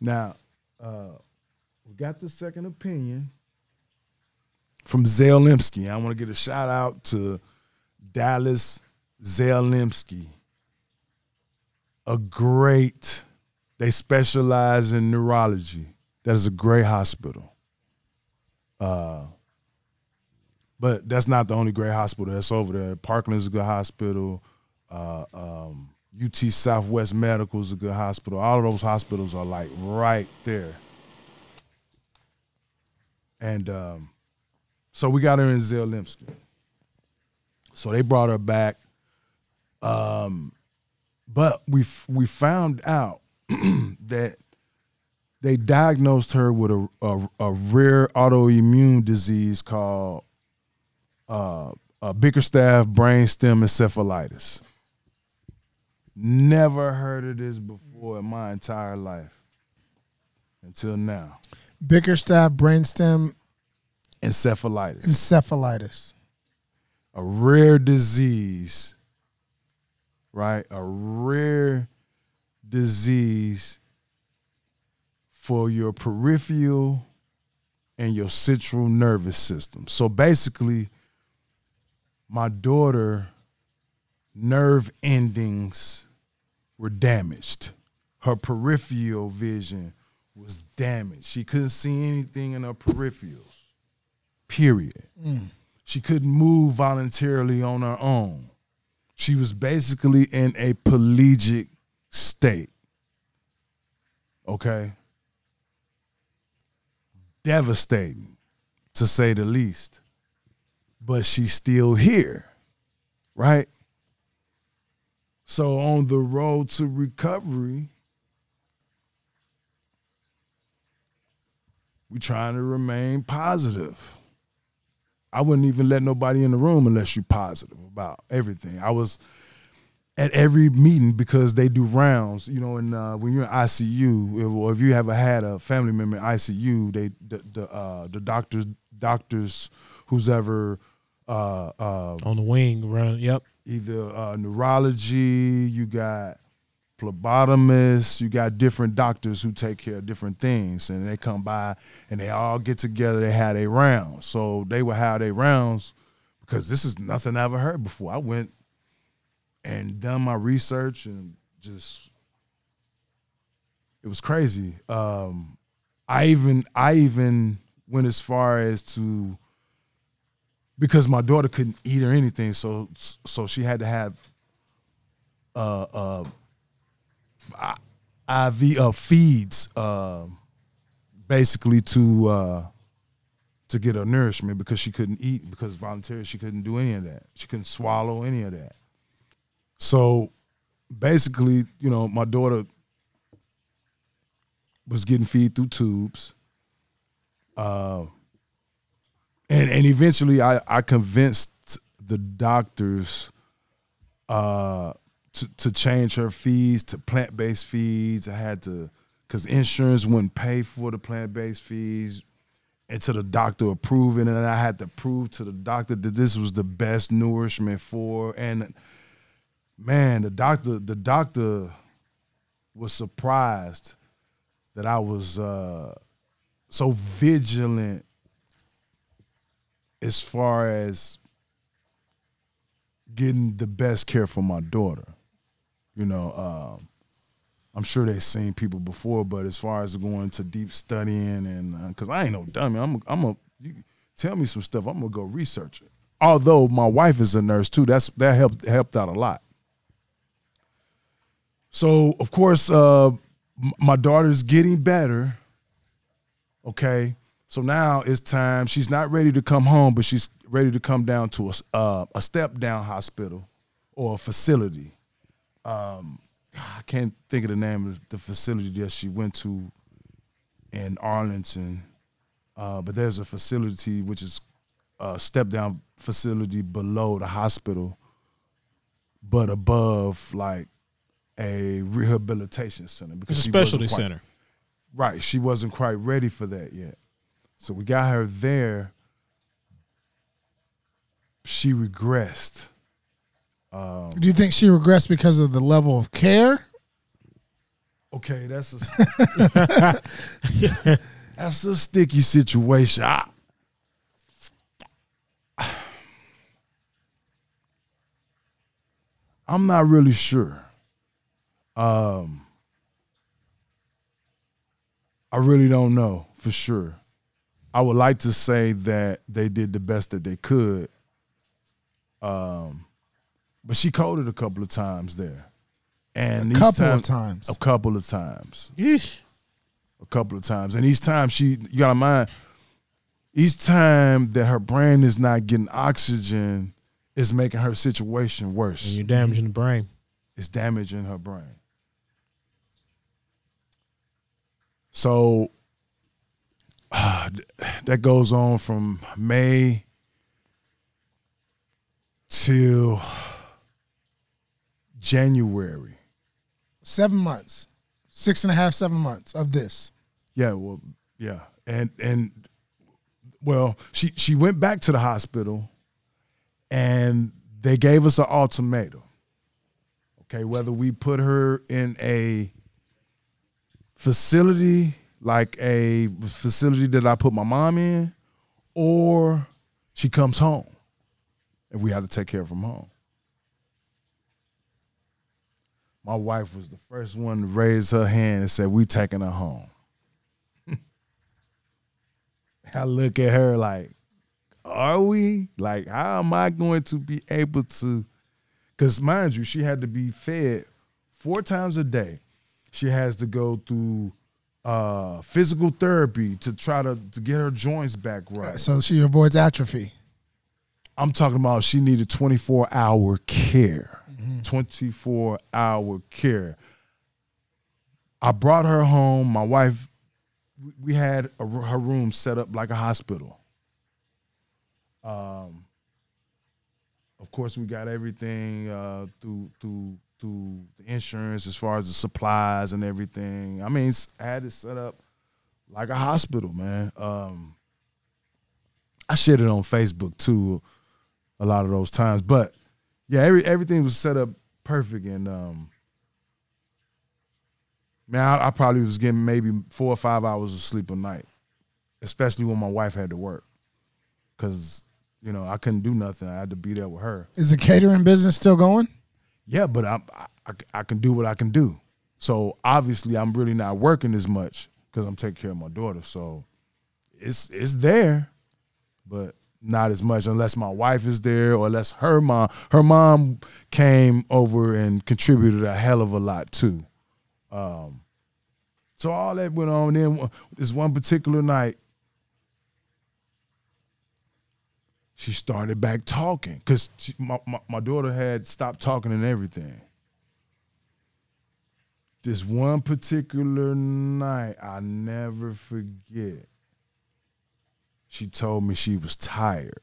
Now, uh, we got the second opinion from Zale Lipshy. I want to get a shout out to Dallas Zale Lipshy. A great, they specialize in neurology. That is a great hospital. Uh, but that's not the only great hospital that's over there. Parkland's a good hospital. Uh, um, UT Southwest Medical is a good hospital. All of those hospitals are like right there. And um, so we got her in Zale Lipshy. So they brought her back. Um, but we we found out that they diagnosed her with a, a, a rare autoimmune disease called uh, uh, Bickerstaff brainstem encephalitis. Never heard of this before in my entire life until now. Bickerstaff brainstem Encephalitis, encephalitis. a rare disease, right? A rare disease for your peripheral and your central nervous system. So basically, my daughter nerve endings were damaged. Her peripheral vision was damaged. She couldn't see anything in her peripherals. Period. Mm. She couldn't move voluntarily on her own. She was basically in a pelagic state. Okay? Devastating, to say the least. But she's still here, right? So on the road to recovery, we're trying to remain positive. I wouldn't even let nobody in the room unless you're positive about everything. I was at every meeting because they do rounds. You know, and uh, when you're in ICU, if, or if you ever had a family member in ICU, they the the, uh, the doctors doctors who's ever uh, uh, on the wing run. Yep. either uh, neurology, you got phlebotomists, you got different doctors who take care of different things, and they come by and they all get together. They had a round, so they would have their rounds because this is nothing I ever heard before. I went and done my research and just it was crazy. Um, I even I even went as far as to because my daughter couldn't eat or anything, so so she had to have uh uh IV uh, feeds uh, basically to uh, to get her nourishment because she couldn't eat because voluntarily she couldn't do any of that. She couldn't swallow any of that. So basically, you know, my daughter was getting feed through tubes. Uh, and and eventually I, I convinced the doctors uh to, to change her feeds to plant based feeds. I had to because insurance wouldn't pay for the plant based feeds until the doctor approved it, and I had to prove to the doctor that this was the best nourishment for. And man, the doctor the doctor was surprised that I was uh, so vigilant as far as getting the best care for my daughter. You know, um, I'm sure they've seen people before, but as far as going to deep studying and because I ain't no dummy, I'm a, I'm a tell me some stuff, I'm gonna go research it. Although my wife is a nurse too, that's that helped helped out a lot. So of course, uh, my daughter's getting better. Okay, so now it's time. She's not ready to come home, but she's ready to come down to a uh, a step down hospital or a facility. Um, I can't think of the name of the facility that she went to in Arlington, uh, but there's a facility which is a step down facility below the hospital, but above like a rehabilitation center because It's a specialty quite- center. Right. She wasn't quite ready for that yet. So we got her there. She regressed. Um, Do you think she regressed because of the level of care? okay, that's a that's a sticky situation. I, I'm not really sure. Um, I really don't know for sure. I would like to say that they did the best that they could. Um, but she coded a couple of times there, and A these couple of times- times. a couple of times, Yeesh. a couple of times, and each time she, you gotta mind, each time that her brain is not getting oxygen, is making her situation worse. And you're damaging the brain. It's damaging her brain. So ah, that goes on from May till January. Seven months, six and a half, seven months of this. Yeah, well, yeah, and and well, she she went back to the hospital, and they gave us an ultimatum. Okay, whether we put her in a facility like a facility that I put my mom in, or she comes home, and we have to take care of from home. My wife was the first one to raise her hand and said, "We taking her home." I look at her like, are we? Like, how am I going to be able to? Because mind you, she had to be fed four times a day. She has to go through uh, physical therapy to try to, to get her joints back right. So she avoids atrophy. I'm talking about she needed 24 hour care. 24 hour care. I brought her home. My wife, we- had a, her room set up like a hospital. Um, of course, we got everything uh, through through through the insurance as far as the supplies and everything. I mean, I had it set up like a hospital, man. Um, I shared it on Facebook too, a lot of those times. But yeah, every everything was set up perfect, and um, man, I, I probably was getting maybe four or five hours of sleep a night, especially when my wife had to work, because you know I couldn't do nothing. I had to be there with her. Is the catering business still going? Yeah, but I'm, I, I I can do what I can do. So obviously, I'm really not working as much because I'm taking care of my daughter. So it's it's there, but not as much unless my wife is there or unless her mom her mom came over and contributed a hell of a lot too. Um, so all that went on. Then this one particular night, she started back talking because my, my, my daughter had stopped talking and everything. This one particular night, I never forget. She told me she was tired.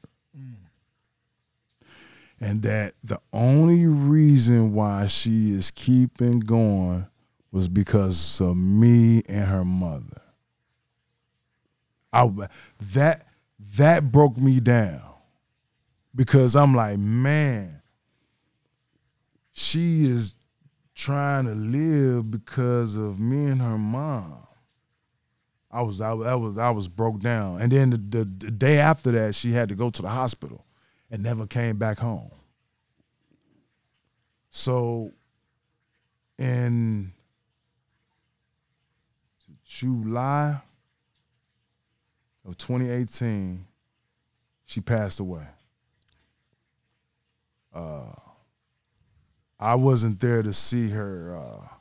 And that the only reason why she is keeping going was because of me and her mother. I that that broke me down because I'm like, man, she is trying to live because of me and her mom. I was I, I was I was broke down, and then the, the, the day after that, she had to go to the hospital and never came back home. So, in July of 2018, she passed away. Uh, I wasn't there to see her uh,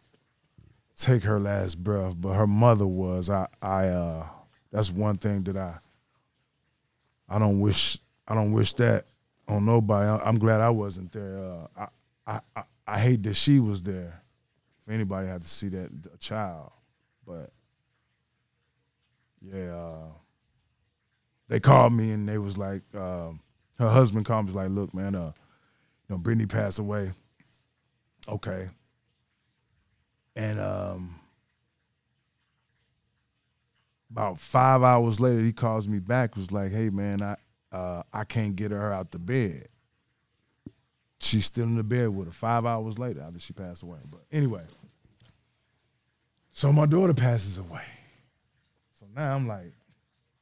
take her last breath, but her mother was. I, I, uh, that's one thing that I, I don't wish, I don't wish that on nobody. I, I'm glad I wasn't there. Uh, I, I, I, I hate that she was there. If anybody had to see that a child, but yeah, uh, they called me and they was like, um, her husband called me was like, look, man, uh, you know, Brittany passed away. Okay. And um about five hours later he calls me back, was like, hey man, I uh I can't get her out the bed. she's still in the bed with her five hours later after she passed away. But anyway, so my daughter passes away. So now I'm like,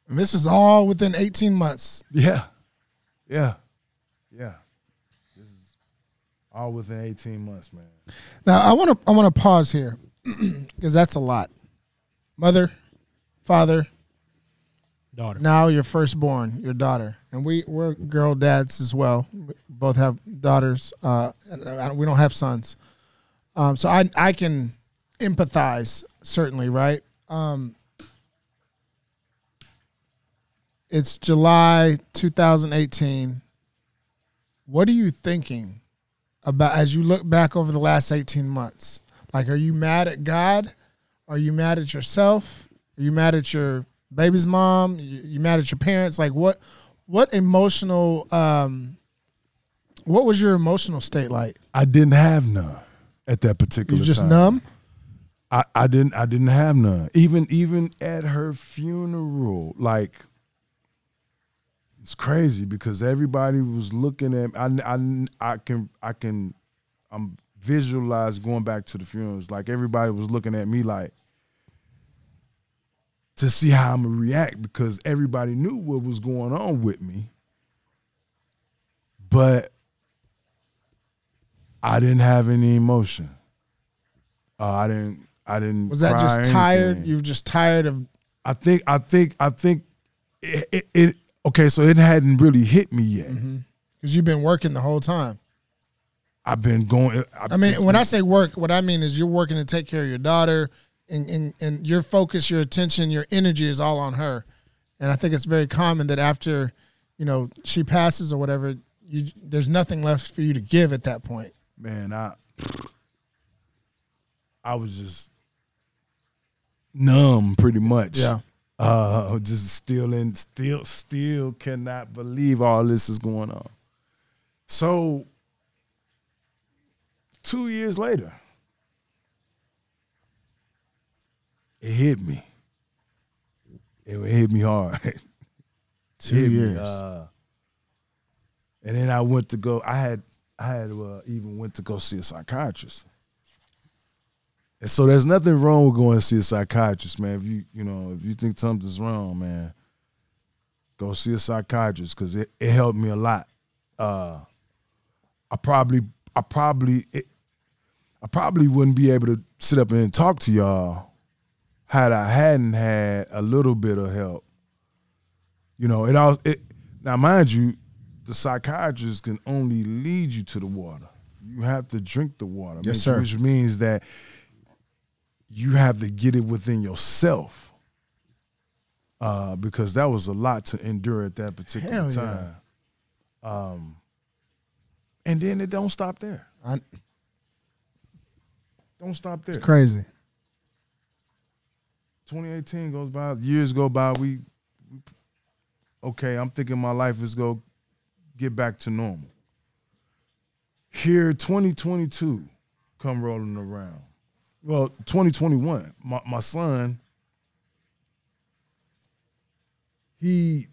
And this is all within 18 months. yeah, yeah, yeah. This is all within 18 months, man. Now I want to I want to pause here because that's a lot. Mother, father, Daughter. now your firstborn, your daughter, and we we're girl dads as well. We both have daughters. Uh, and, uh, we don't have sons, um, so I I can empathize certainly, right? Um, it's July 2018. What are you thinking about as you look back over the last 18 months? Like, are you mad at God? Are you mad at yourself? Are you mad at your baby's mom? You, you mad at your parents? Like, what, what emotional, um, what was your emotional state like? I didn't have none at that particular You just time. numb? I, I didn't I didn't have none. Even even at her funeral, like it's crazy because everybody was looking at I, I, I can I can I'm visualize going back to the funerals. Like everybody was looking at me like to see how I'm gonna react because everybody knew what was going on with me. But I didn't have any emotion. Uh, I didn't. I didn't. Was that just tired? You were just tired of I think. I think. I think. It, it, it. Okay, so it hadn't really hit me yet. Mm-hmm. because you've been working the whole time. I've been going. I mean, when I say work, what I mean is you're working to take care of your daughter, and, and and your focus, your attention, your energy is all on her. And I think it's very common that after, you know, she passes or whatever, you there's nothing left for you to give at that point. man, I. I was just numb, pretty much. Yeah. Uh, just still in, still, still cannot believe all this is going on. So, two years later, it hit me. It hit me hard. Two hit me, years. uh, and then I went to go. I had I had uh, even went to go see a psychiatrist. And so there's nothing wrong with going to see a psychiatrist, man. If you you know if you think something's wrong, man, go see a psychiatrist because it, it helped me a lot. Uh, I probably I probably it, I probably wouldn't be able to sit up and talk to y'all had I hadn't had a little bit of help. You know, it all it now mind you, the psychiatrist can only lead you to the water. You have to drink the water. Yes, which- sir. Which means that you have to get it within yourself. Uh, because that was a lot to endure at that particular Hell yeah. time. Um, and then it don't stop there. I, Don't stop there. it's crazy. 2018 goes by, years go by. We, we okay. I'm thinking my life is go get back to normal. Here, 2022 come rolling around. Well, 2021. My my son, he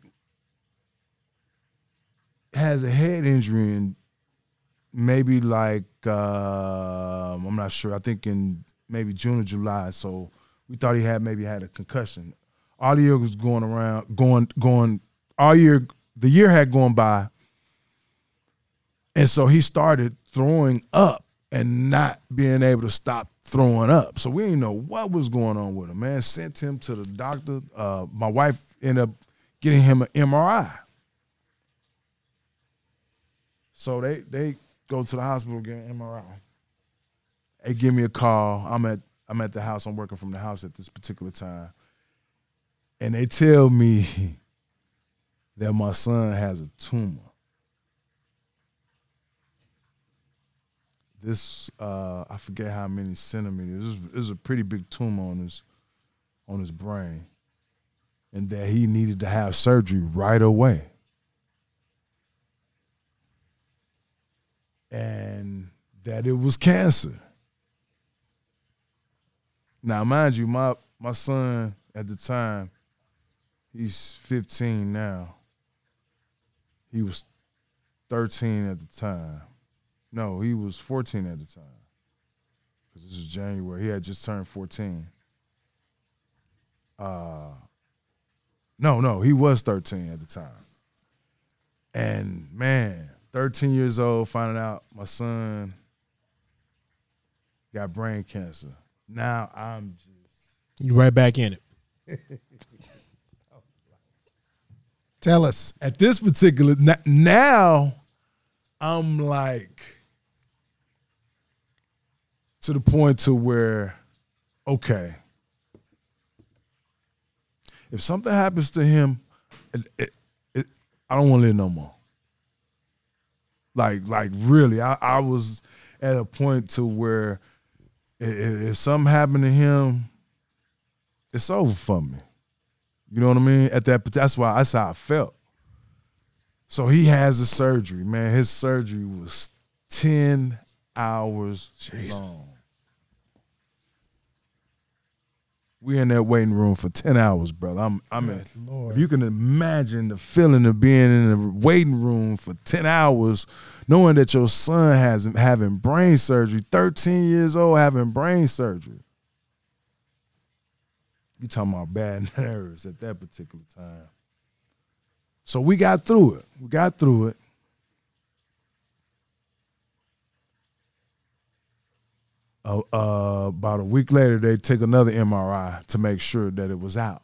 has a head injury and maybe like uh, I'm not sure. I think in maybe June or July. So we thought he had maybe had a concussion. All year was going around, going, going. All year, the year had gone by, and so he started throwing up and not being able to stop throwing up. So we didn't know what was going on with him. Man, sent him to the doctor. Uh, my wife ended up getting him an MRI. So they they go to the hospital get an MRI. They give me a call. I'm at I'm at the house. I'm working from the house at this particular time. And they tell me that my son has a tumor. This uh, I forget how many centimeters. This is, this is a pretty big tumor on his on his brain, and that he needed to have surgery right away. and that it was cancer. Now, mind you, my my son at the time, he's 15 now. He was 13 at the time. No, he was 14 at the time. Because this was January. He had just turned 14. Uh, no, no, he was 13 at the time. And man, 13 years old, finding out my son got brain cancer. Now I'm just You right back in it. Tell us. at this particular now i'm like to the point to where okay if something happens to him it, it, it, i don't want to live no more like like really i, I was at a point to where i- i- if something happened to him it's over for me you know what I mean? At that, but that's why that's how I felt. So he has a surgery, man. His surgery was ten hours long. We in that waiting room for ten hours, brother. I'm, I'm in. If you can imagine the feeling of being in the waiting room for ten hours, knowing that your son has having brain surgery, thirteen years old, having brain surgery. You talking about bad nerves at that particular time. So we got through it. We got through it. Uh, uh, about a week later, they take another MRI to make sure that it was out.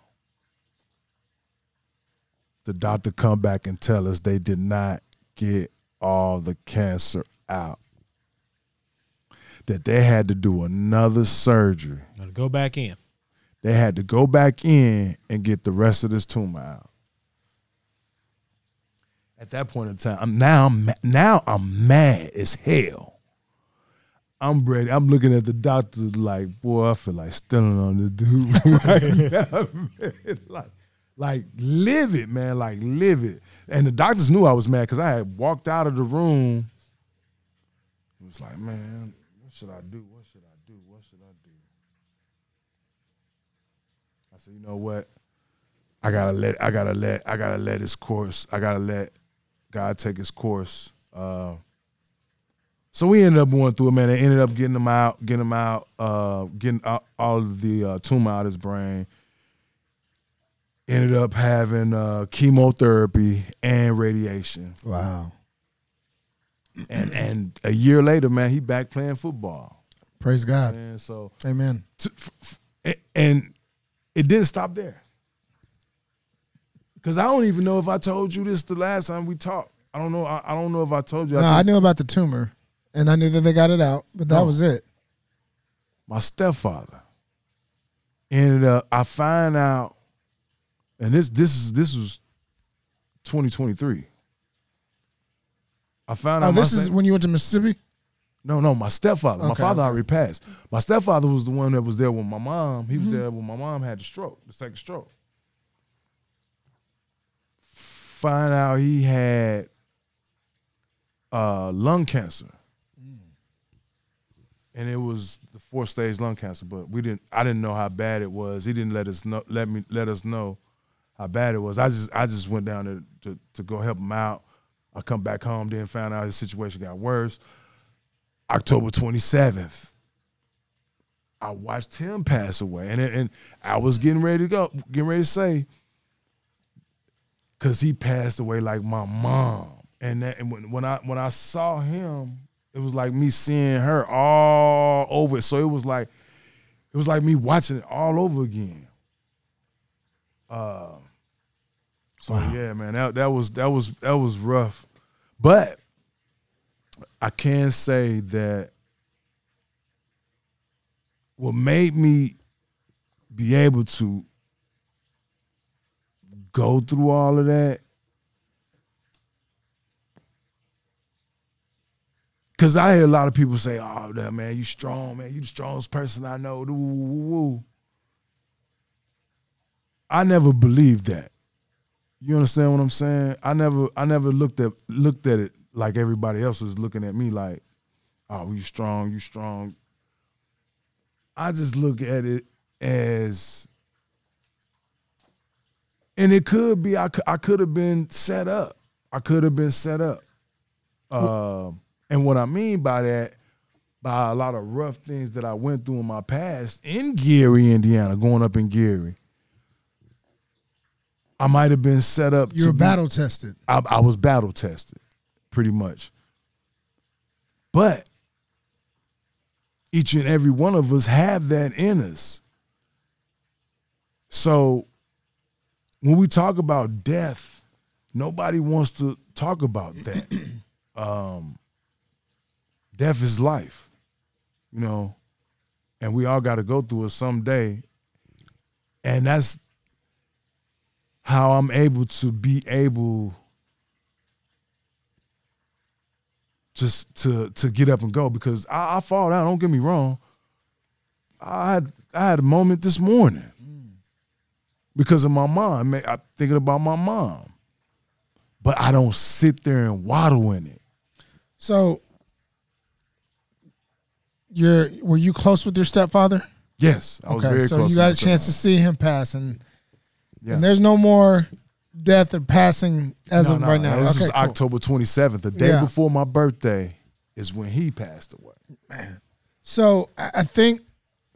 The doctor come back and tell us they did not get all the cancer out. That they had to do another surgery Gotta go back in. they had to go back in and get the rest of this tumor out. At that point in time, I'm now I'm now I'm mad as hell. I'm ready. I'm looking at the doctor like, boy, I feel like stealing on this dude right now. Like, like live it, man. Like live it. And the doctors knew I was mad because I had walked out of the room. It was like, man, what should I do? What should I do? What should I do? I said, you know what? I gotta let I gotta let I gotta let his course. I gotta let God take his course. Uh, so we ended up going through it, man. They ended up getting him out, getting him out, uh, getting out, all of the uh, tumor out of his brain. Ended up having uh, chemotherapy and radiation, Wow. and and a year later, man, he back playing football. Praise God. And so Amen. to, f- f- and it didn't stop there. Cause I don't even know if I told you this the last time we talked. I don't know. I, I don't know if I told you. No, I think knew about the tumor, and I knew that they got it out, but that No. was it. my stepfather ended up. I find out, and this this is this was 2023. I found out. Oh, my this is step- when you went to Mississippi. no, no. My stepfather. my father already passed. My stepfather was the one that was there when my mom. He was Mm-hmm. there when my mom had the stroke, the second stroke. Find out he had uh, lung cancer, and it was the fourth stage lung cancer. But we didn't. I didn't know how bad it was. He didn't let us know. Let me let us know how bad it was. I just I just went down to to, to go help him out. I come back home, then found out his situation got worse. October 27th, I watched him pass away. And, and I was getting ready to go, getting ready to say, because he passed away like my mom. And, that, and when, when I when I saw him, it was like me seeing her all over. So it was like it was like me watching it all over again. Uh, so yeah, man, that that was that was that was rough. But I can say that what made me be able to go through all of that Cause I hear a lot of people say, "Oh, that man, you strong, man. You the strongest person I know." I never believed that. You understand what I'm saying? I never, I never looked at looked at it like everybody else is looking at me, like, "Oh, you strong, you strong." I just look at it as, and it could be I, I could have been set up. I could have been set up. Um, And what I mean by that, by a lot of rough things that I went through in my past in Gary, Indiana, going up in Gary, I might have been set up. You were to be- battle tested. I, I was battle tested, pretty much. But each and every one of us have that in us. So when we talk about death, nobody wants to talk about that. um, death is life, you know, and we all got to go through it someday. And that's how I'm able to be able just to to get up and go because I, I fall down. Don't get me wrong. I had I had a moment this morning because of my mom. I'm thinking about my mom, but I don't sit there and waddle in it. So, you're were you close with your stepfather? Yes, I was okay, very so close. you got a chance to see him pass, and Yeah. and there's no more death or passing as No, of no, right now. This okay, was cool. October 27th, the day Yeah. before my birthday, is when he passed away. Man, So I I think,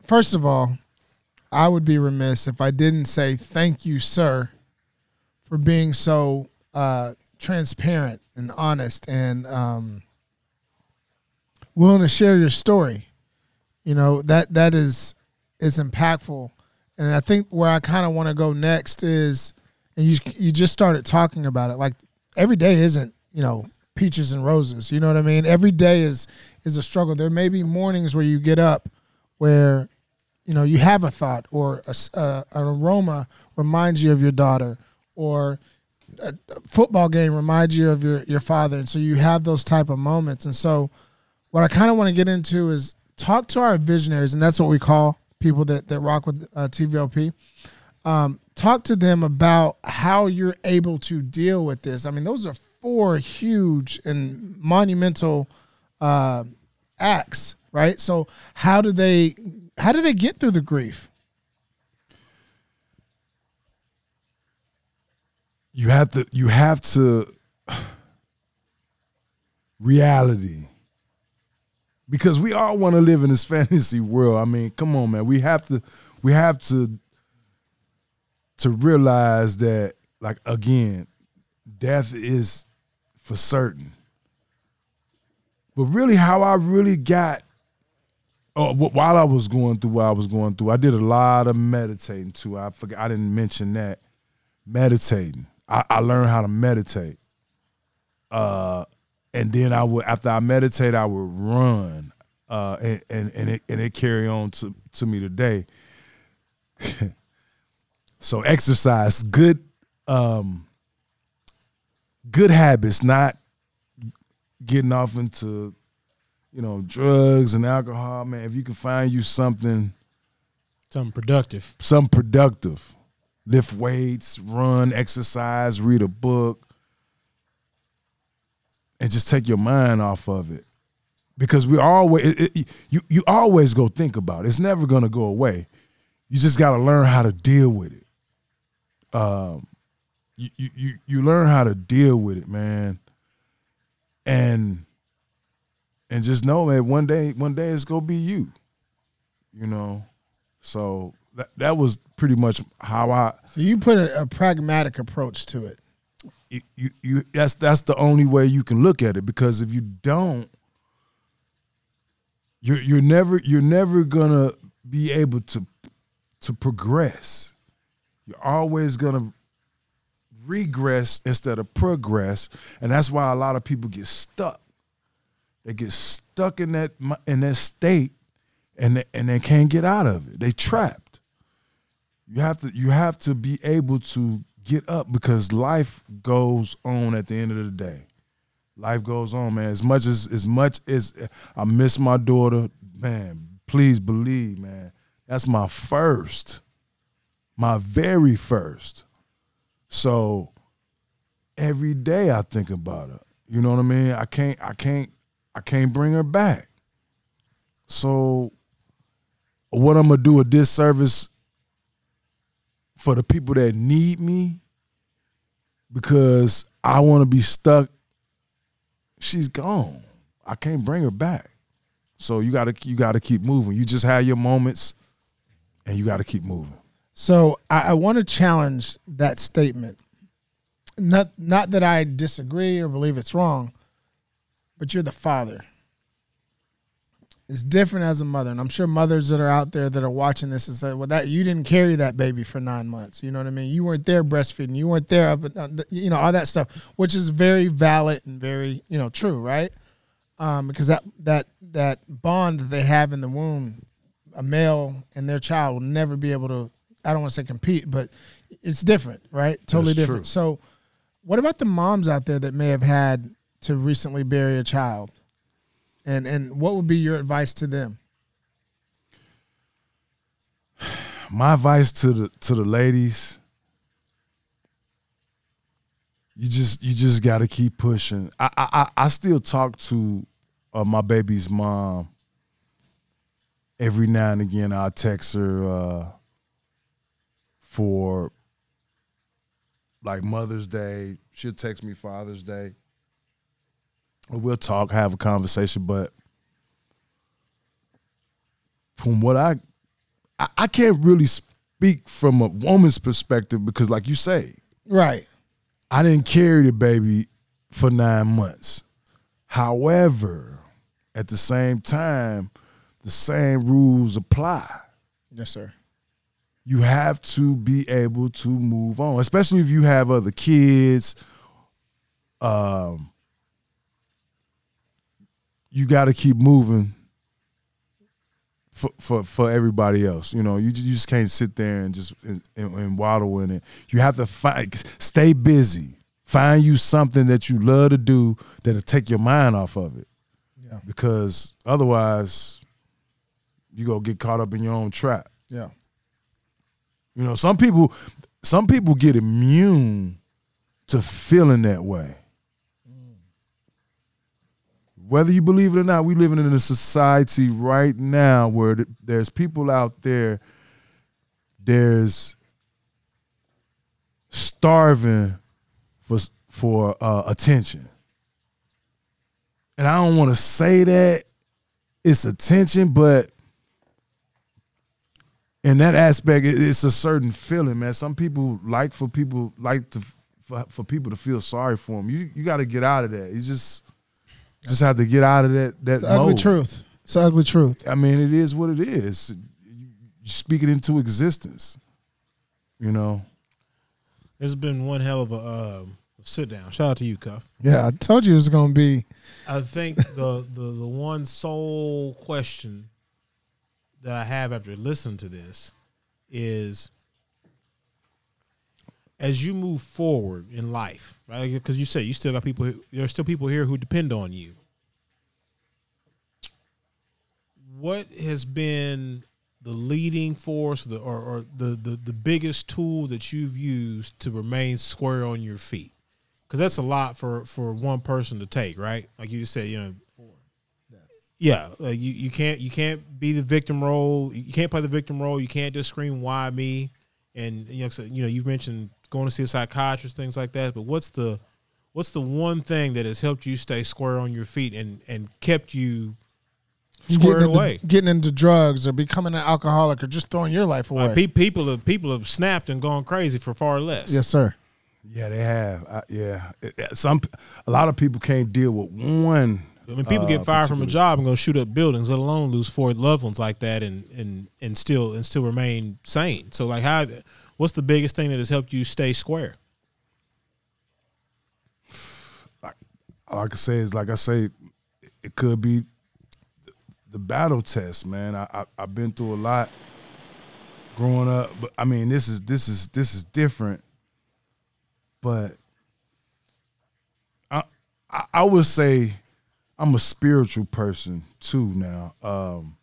first of all, I would be remiss if I didn't say thank you, sir, for being so uh, transparent and honest and um, willing to share your story. You know that that is is impactful, and I think where I kind of want to go next is, and you you just started talking about it. Like every day isn't you know peaches and roses. You know what I mean? Every day is is a struggle. There may be mornings where you get up where you know you have a thought or a, uh, an aroma reminds you of your daughter or a, a football game reminds you of your your father and so you have those type of moments and so what i kind of want to get into is talk to our visionaries and that's what we call people that that rock with uh, tvlp um, talk to them about how you're able to deal with this. I mean those are four huge and monumental uh, acts right? So how do they how do they get through the grief? You have to you have to reality because we all want to live in this fantasy world. I mean come on man. We have to we have to to realize that like again death is for certain. But really how i really got oh wh- while i was going through what i was going through i did a lot of meditating too. I forgot i didn't mention that. Meditating. I, I learned how to meditate. Uh, and then I would after I meditate, I would run. Uh, and and and it and it carry on to to me today. so exercise, good, um, good habits, not getting off into, you know, drugs and alcohol. Man, if you can find you something Something productive. something productive. Lift weights, run, exercise, read a book, and just take your mind off of it. Because we always it, it- you you always go think about it. It's never gonna go away. You just gotta learn how to deal with it. Um, you you you, learn how to deal with it, man. And and just know that one day one day it's gonna be you. You know. So that that was pretty much how I so you put a, a pragmatic approach to it you, you you that's that's the only way you can look at it because if you don't you're you're never you're never gonna be able to to progress. You're always gonna regress instead of progress, and that's why a lot of people get stuck. They get stuck in that in that state, and they, and they can't get out of it. They trapped. You have to you have to be able to get up because life goes on at the end of the day. Life goes on, man. As much as as much as I miss my daughter, man, please believe, man. That's my first. My very first. So every day I think about her. You know what I mean? I can't I can't I can't bring her back. So what I'm gonna do a disservice for the people that need me because I want to be stuck. She's gone. I can't bring her back. So you gotta you gotta keep moving. You just have your moments, and you gotta keep moving. So I, I want to challenge that statement. Not not that I disagree or believe it's wrong, but you're the father. It's different as a mother, and I'm sure mothers that are out there that are watching this and say, "Well, that you didn't carry that baby for nine months." You know what I mean? You weren't there breastfeeding. You weren't there, up, uh, you know, all that stuff, which is very valid and very, you know, true, right? Um, because that that that bond that they have in the womb, a male and their child will never be able to. I don't want to say compete, but it's different, right? Totally That's different. true. So, what about the moms out there that may have had to recently bury a child? And and what would be your advice to them? my advice to the to the ladies you just you just got to keep pushing. I, I I- i still talk to uh, my baby's mom every now and again. I'll text her uh, for like mother's day. She'll text me father's day we'll talk have a conversation but from what i I, I can't really speak from a woman's perspective because, like you say, Right. I didn't carry the baby for nine months. However, at the same time, the same rules apply. Yes, sir. You have to be able to move on, especially if you have other kids. Um, you got to keep moving for, for for everybody else. You know, you you just can't sit there and just and, and, waddle in it. You have to find, stay busy. Find you something that you love to do that'll take your mind off of it. Yeah. Because otherwise, you go get caught up in your own trap. Yeah. You know, some people some people get immune to feeling that way. Whether you believe it or not, we living in a society right now where there's people out there there's starving for for uh, attention. And I don't want to say that it's attention, but in that aspect, it's a certain feeling, man. Some people like for people like to for, for people to feel sorry for them. You you got to get out of that. It's just just have to get out of that that It's the ugly mode. truth. It's ugly truth. I mean, it is what it is. You you speak it into existence. You know. It's been one hell of a um, sit down. Shout out to you, Cuff. Yeah, I told you it was going to be. I think the, the the one sole question that I have after listening to this is as you move forward in life, right? Because you say you still got people. who- There are still people here who depend on you. What has been the leading force, the or, or the, the the biggest tool that you've used to remain square on your feet? Because that's a lot for for one person to take, right? Like you just said, you know, yeah, like you, you can't you can't be the victim role. You can't play the victim role. You can't just scream "Why me?" And you know, so, you know, you've mentioned going to see a psychiatrist, things like that. But what's the what's the one thing that has helped you stay square on your feet and and kept you squared getting into, away? getting into drugs or becoming an alcoholic or just throwing your life away. Uh, pe- people have people have snapped and gone crazy for far less. yes, sir. Yeah, they have. I, yeah, It- it- some a lot of people can't deal with one. I mean, people uh, get fired from a particular- job and go shoot up buildings, let alone lose four loved ones like that, and and and still and still remain sane. So, like, how? What's the biggest thing that has helped you stay square? Like I say, is like I say, it could be the battle test, man. I, I I've been through a lot growing up, but I mean, this is this is this is different. But I I, I would say I'm a spiritual person too now. Um,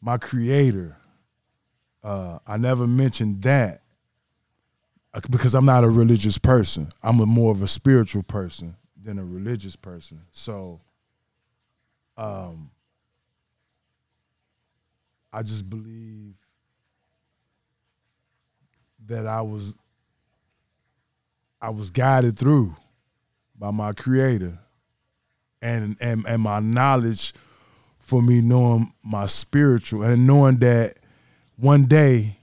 my creator, uh, I never mentioned that uh, because I'm not a religious person. I'm a more of a spiritual person than a religious person. So, um, I just believe that I was I was guided through by my creator and and and my knowledge for me knowing my spiritual and knowing that one day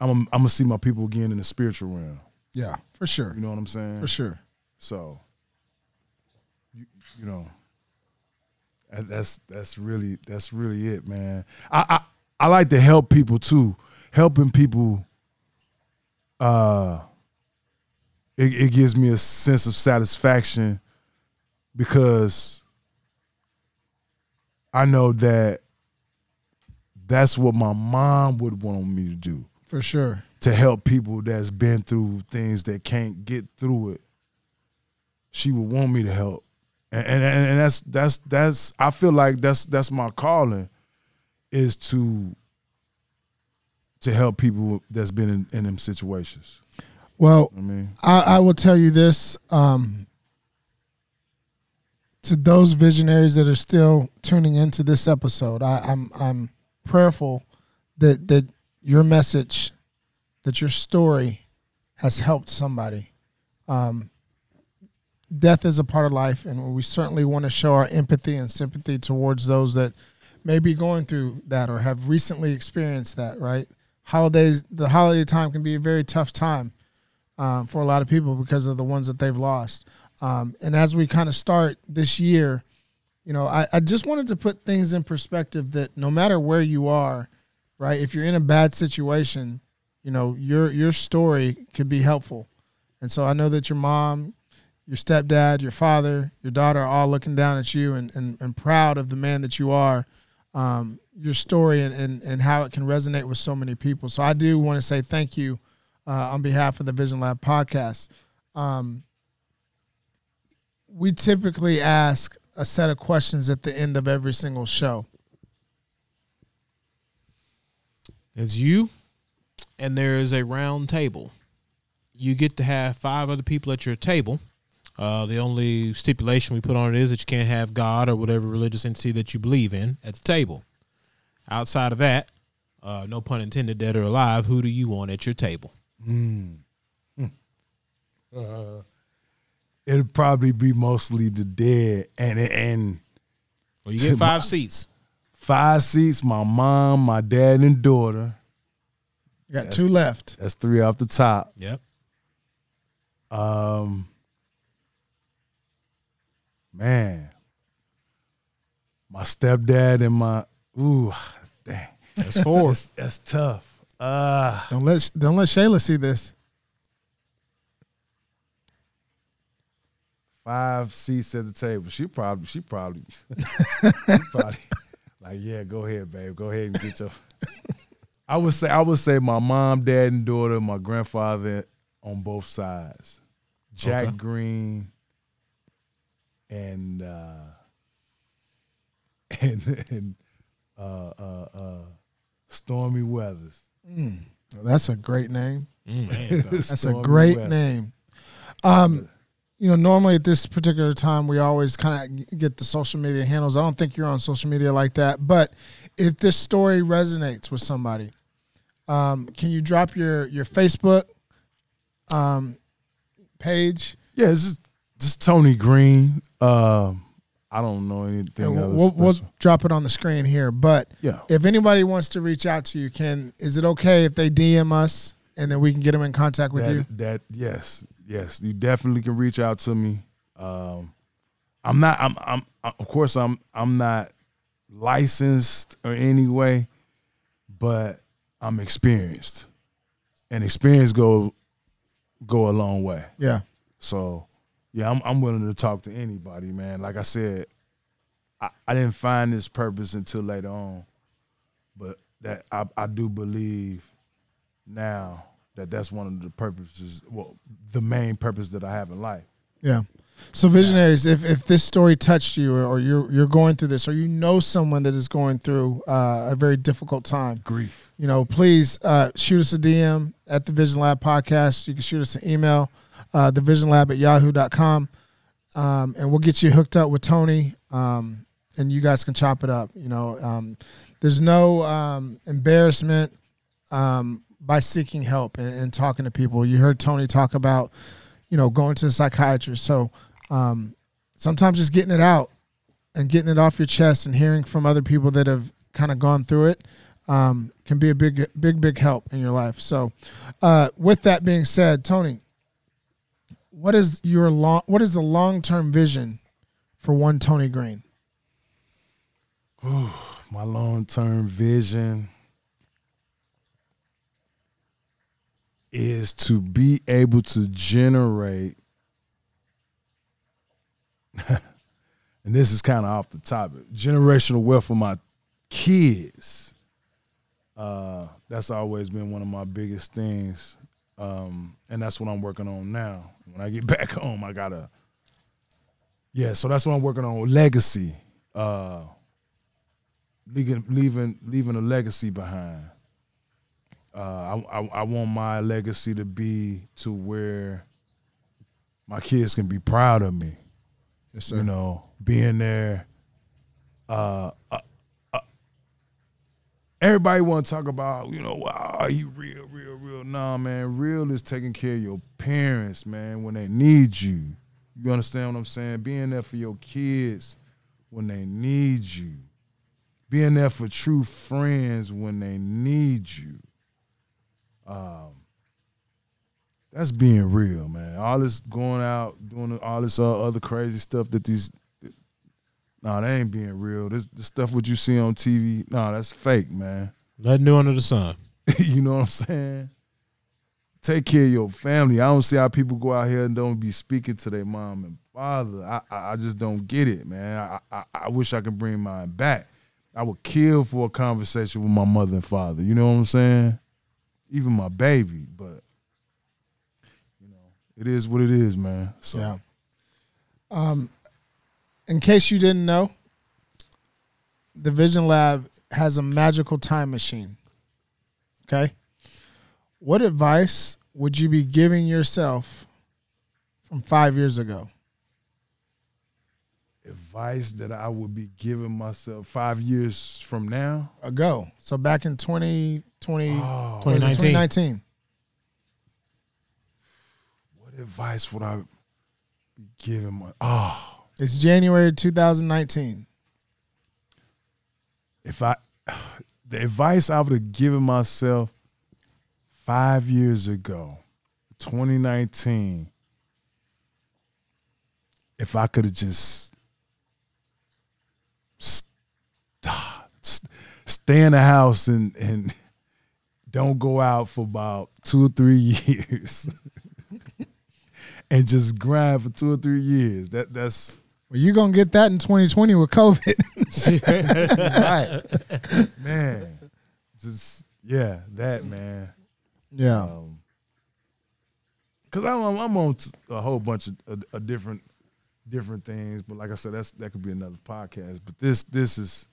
I'm I'm gonna see my people again in the spiritual realm. Yeah, for sure. You know what I'm saying? For sure. So, you, you know, that's that's really that's really it, man. I, I I like to help people too. Helping people, uh, it, it gives me a sense of satisfaction because I know that that's what my mom would want me to do For sure. to help people that's been through things that can't get through it. She would want me to help, and and, and that's that's that's I feel like that's that's my calling, is to to help people that's been in, in them situations. Well, I mean, I, I will tell you this um, to those visionaries that are still tuning into this episode. I, I'm I'm prayerful that that your message, that your story, has helped somebody. Um, death is a part of life, and we certainly want to show our empathy and sympathy towards those that may be going through that or have recently experienced that. Right? Holidays, the holiday time can be a very tough time um, for a lot of people because of the ones that they've lost. Um, and as we kind of start this year, you know, I, I just wanted to put things in perspective that no matter where you are, right, if you're in a bad situation, you know, your your story could be helpful. And so I know that your mom, your stepdad, your father, your daughter are all looking down at you and, and, and proud of the man that you are, um, your story and, and, and how it can resonate with so many people. So I do want to say thank you uh, on behalf of the Vision Lab podcast. Um, we typically ask a set of questions at the end of every single show. It's you, and there is a round table. You get to have five other people at your table. Uh, the only stipulation we put on it is that you can't have God or whatever religious entity that you believe in at the table. Outside of that, uh, no pun intended, dead or alive, who do you want at your table? it'd probably be mostly the dead, and and Well, you get five seats. five seats. My mom, my dad, and daughter. You got two left. That's three off the top. Yep. Um, man, my stepdad and my ooh, dang, That's four. that's, that's tough. Uh Don't let don't let Shayla see this. five seats at the table. She probably, she probably, she probably, like, yeah, go ahead, babe, go ahead and get your. I would say, I would say, my mom, dad, and daughter, my grandfather on both sides, Jack Okay. Green, and uh, and and uh, uh, uh, Stormy Weathers. That's a great name. Mm, That's a great Weathers. name. Um, you know, normally at this particular time, we always kind of get the social media handles. I don't think you're on social media like that, but if this story resonates with somebody, um, can you drop your your Facebook um, page? Yeah, it's just, just Tony Green. Um, I don't know anything else. we'll, we'll drop it on the screen here. But Yeah. if anybody wants to reach out to you, can is it okay if they DM us and then we can get them in contact with that, you? That yes, yes, you definitely can reach out to me. Um, I'm not. I'm. I'm. Of course, I'm. I'm not licensed or any way, but I'm experienced, and experience go go a long way. Yeah. So, yeah, I'm. I'm willing to talk to anybody, man. Like I said, I, I didn't find this purpose until later on, but that I, I do believe now that that's one of the purposes, well, the main purpose that I have in life. Yeah. So visionaries, if, if this story touched you or, you're you're going through this or you know someone that is going through uh, a very difficult time, Grief. you know, please uh, shoot us a DM at the Vision Lab podcast. You can shoot us an email, uh, thevisionlab at yahoo.com, um, and we'll get you hooked up with Tony, um, and you guys can chop it up. You know, um, there's no um, embarrassment um, by seeking help and, and talking to people. You heard Tony talk about, you know, going to the psychiatrist. So um, sometimes just getting it out and getting it off your chest and hearing from other people that have kind of gone through it can be a big, big, big help in your life. So, uh, with that being said, Tony, what is your long? What is the long term vision for one Tony Green? Ooh, My long term vision is to be able to generate, and this is kind of off the topic, generational wealth for my kids. Uh, that's always been one of my biggest things. Um, and that's what I'm working on now. When I get back home, I gotta, yeah. So that's what I'm working on. Legacy, uh, leaving, leaving, leaving a legacy behind. Uh, I, I, I want my legacy to be to where my kids can be proud of me. Yes, You know, being there. Uh, uh, uh, everybody want to talk about, you know, wow, you real, real, real. Nah, man, real is taking care of your parents, man, when they need you. You understand what I'm saying? Being there for your kids when they need you. Being there for true friends when they need you. Um, that's being real, man. All this going out, doing all this uh, other crazy stuff that these, nah, that ain't being real. This the stuff what you see on TV, nah, that's fake, man. Nothing new under the sun. you know what I'm saying? Take care of your family. I don't see how people go out here and don't be speaking to their mom and father. I I, I just don't get it, man. I, I I wish I could bring mine back. I would kill for a conversation with my mother and father. You know what I'm saying? Even my baby, but you know, it is what it is, man. So Yeah. Um, in case you didn't know, the Vision Lab has a magical time machine. Okay. What advice would you be giving yourself from five years ago? advice that I would be giving myself five years from now. Ago. So back in 2020, Oh, what is it, 2019. 2019. what advice would I be giving my? Oh, It's January 2019. if I, the advice I would have given myself five years ago, 2019, if I could have just st- st- stay in the house and and don't go out for about two or three years, and just grind for two or three years. That that's Well, you're going to get that in 2020 with COVID. right, man. Just yeah, that man. yeah. Um, Cause I'm I'm on t- a whole bunch of, of, of different different things, but like I said, that's that could be another podcast. But this this is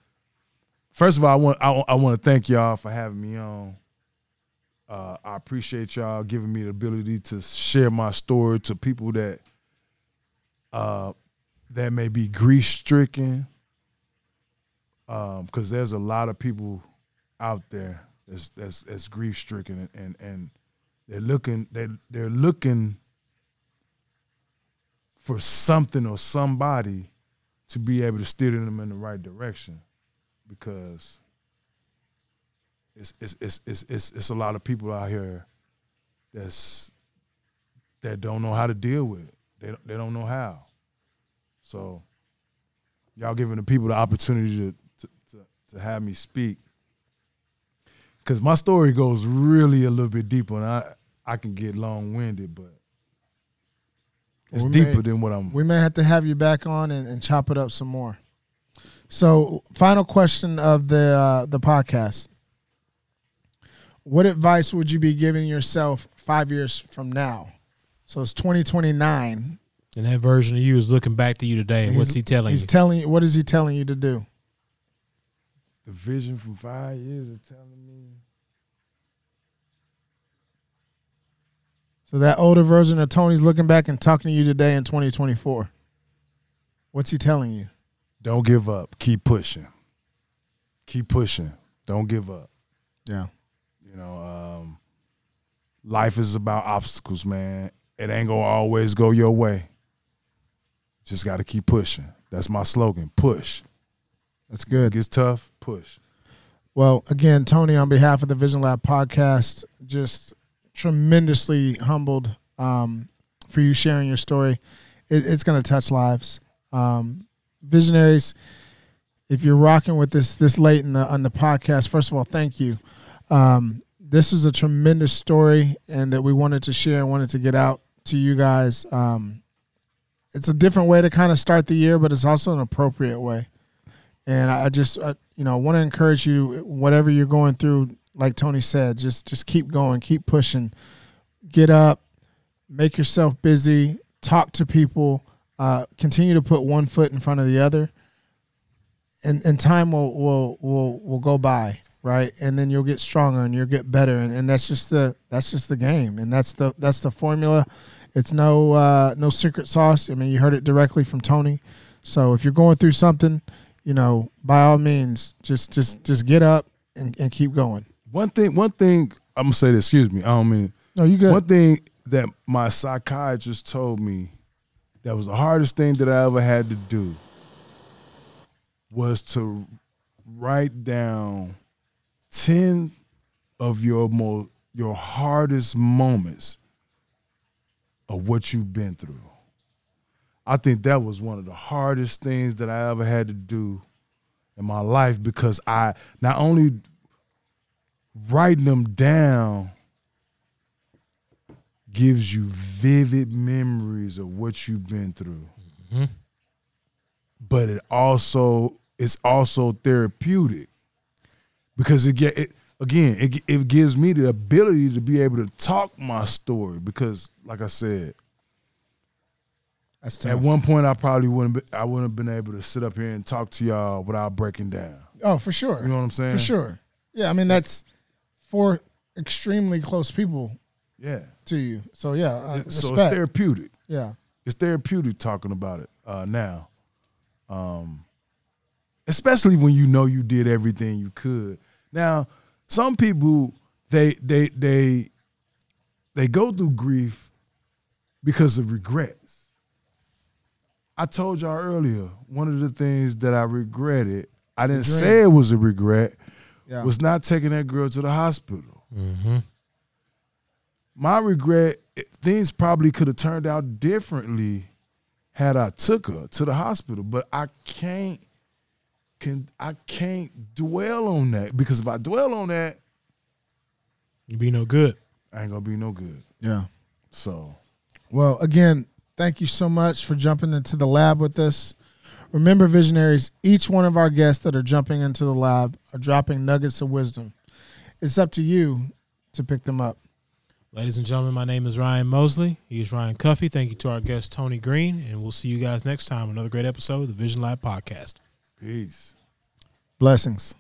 first of all, I want I, I want to thank y'all for having me on. Uh, I appreciate y'all giving me the ability to share my story to people that uh, that may be grief stricken. Um, because there's a lot of people out there that's that's that's grief stricken and, and they're looking they they're looking for something or somebody to be able to steer them in the right direction because it's it's it's it's it's, it's a lot of people out here that's that don't know how to deal with it. They they don't know how. So y'all giving the people the opportunity to to, to, to have me speak because my story goes really a little bit deeper, and I I can get long winded, but it's We deeper may- than what I'm. We may have to have you back on and, and chop it up some more. So, final question of the uh, the podcast: What advice would you be giving yourself five years from now? So it's twenty twenty nine. And that version of you is looking back to you today. And what's he telling He's you? telling you. What is he telling you to do? the vision from five years is telling me. So that older version of Tony's looking back and talking to you today in twenty twenty four. What's he telling you? Don't give up. Keep pushing. Keep pushing. Don't give up. Yeah. You know, um, life is about obstacles, man. It ain't gonna always go your way. Just got to keep pushing. That's my slogan. Push. That's good. It gets tough. Push. Well, again, Tony, on behalf of the Vision Lab podcast, just tremendously humbled um, for you sharing your story. It, it's going to touch lives. Um, visionaries, if you're rocking with this this late in the on the podcast, first of all, thank you. Um, this is a tremendous story, and that we wanted to share and wanted to get out to you guys. Um, it's a different way to kind of start the year, but it's also an appropriate way. And I just, I, you know, want to encourage you, whatever you're going through, like Tony said, just just keep going, keep pushing, get up, make yourself busy, talk to people, uh, continue to put one foot in front of the other, and and time will will will will go by, right? And then you'll get stronger and you'll get better, and, and that's just the that's just the game, and that's the that's the formula. It's no uh, no secret sauce. I mean, you heard it directly from Tony. So if you're going through something, you know, by all means, just just just get up and, and keep going. One thing, one thing I'm gonna say this. Excuse me. I don't mean. No, you good. One thing that my psychiatrist told me that was the hardest thing that I ever had to do was to write down ten of your most your hardest moments of what you've been through. I think that was one of the hardest things that I ever had to do in my life because I not only writing them down gives you vivid memories of what you've been through. Mm-hmm. But it also it's also therapeutic because it get it again it it gives me the ability to be able to talk my story because like I said at one point I probably wouldn't be, I wouldn't have been able to sit up here and talk to y'all without breaking down. oh, for sure. You know what I'm saying? For sure. Yeah, I mean that's four extremely close people Yeah. to you. So yeah, uh, so it's therapeutic. yeah. it's therapeutic talking about it uh, now. Um, especially when you know you did everything you could. Now, some people they they they they go through grief because of regrets. I told y'all earlier, one of the things that I regretted, I didn't say it was a regret, Yeah. was not taking that girl to the hospital. Mm-hmm. my regret things probably could have turned out differently had I took her to the hospital, but I can't can I can't dwell on that because if I dwell on that, You be no good. I ain't gonna be no good. yeah. So Well, again, thank you so much for jumping into the lab with us. Remember, visionaries, each one of our guests that are jumping into the lab are dropping nuggets of wisdom. It's up to you to pick them up. Ladies and gentlemen, my name is Ryan Mosley. He is Ryan Cuffee. Thank you to our guest, Tony Green. And we'll see you guys next time. Another great episode of the Vision Lab Podcast. Peace. Blessings.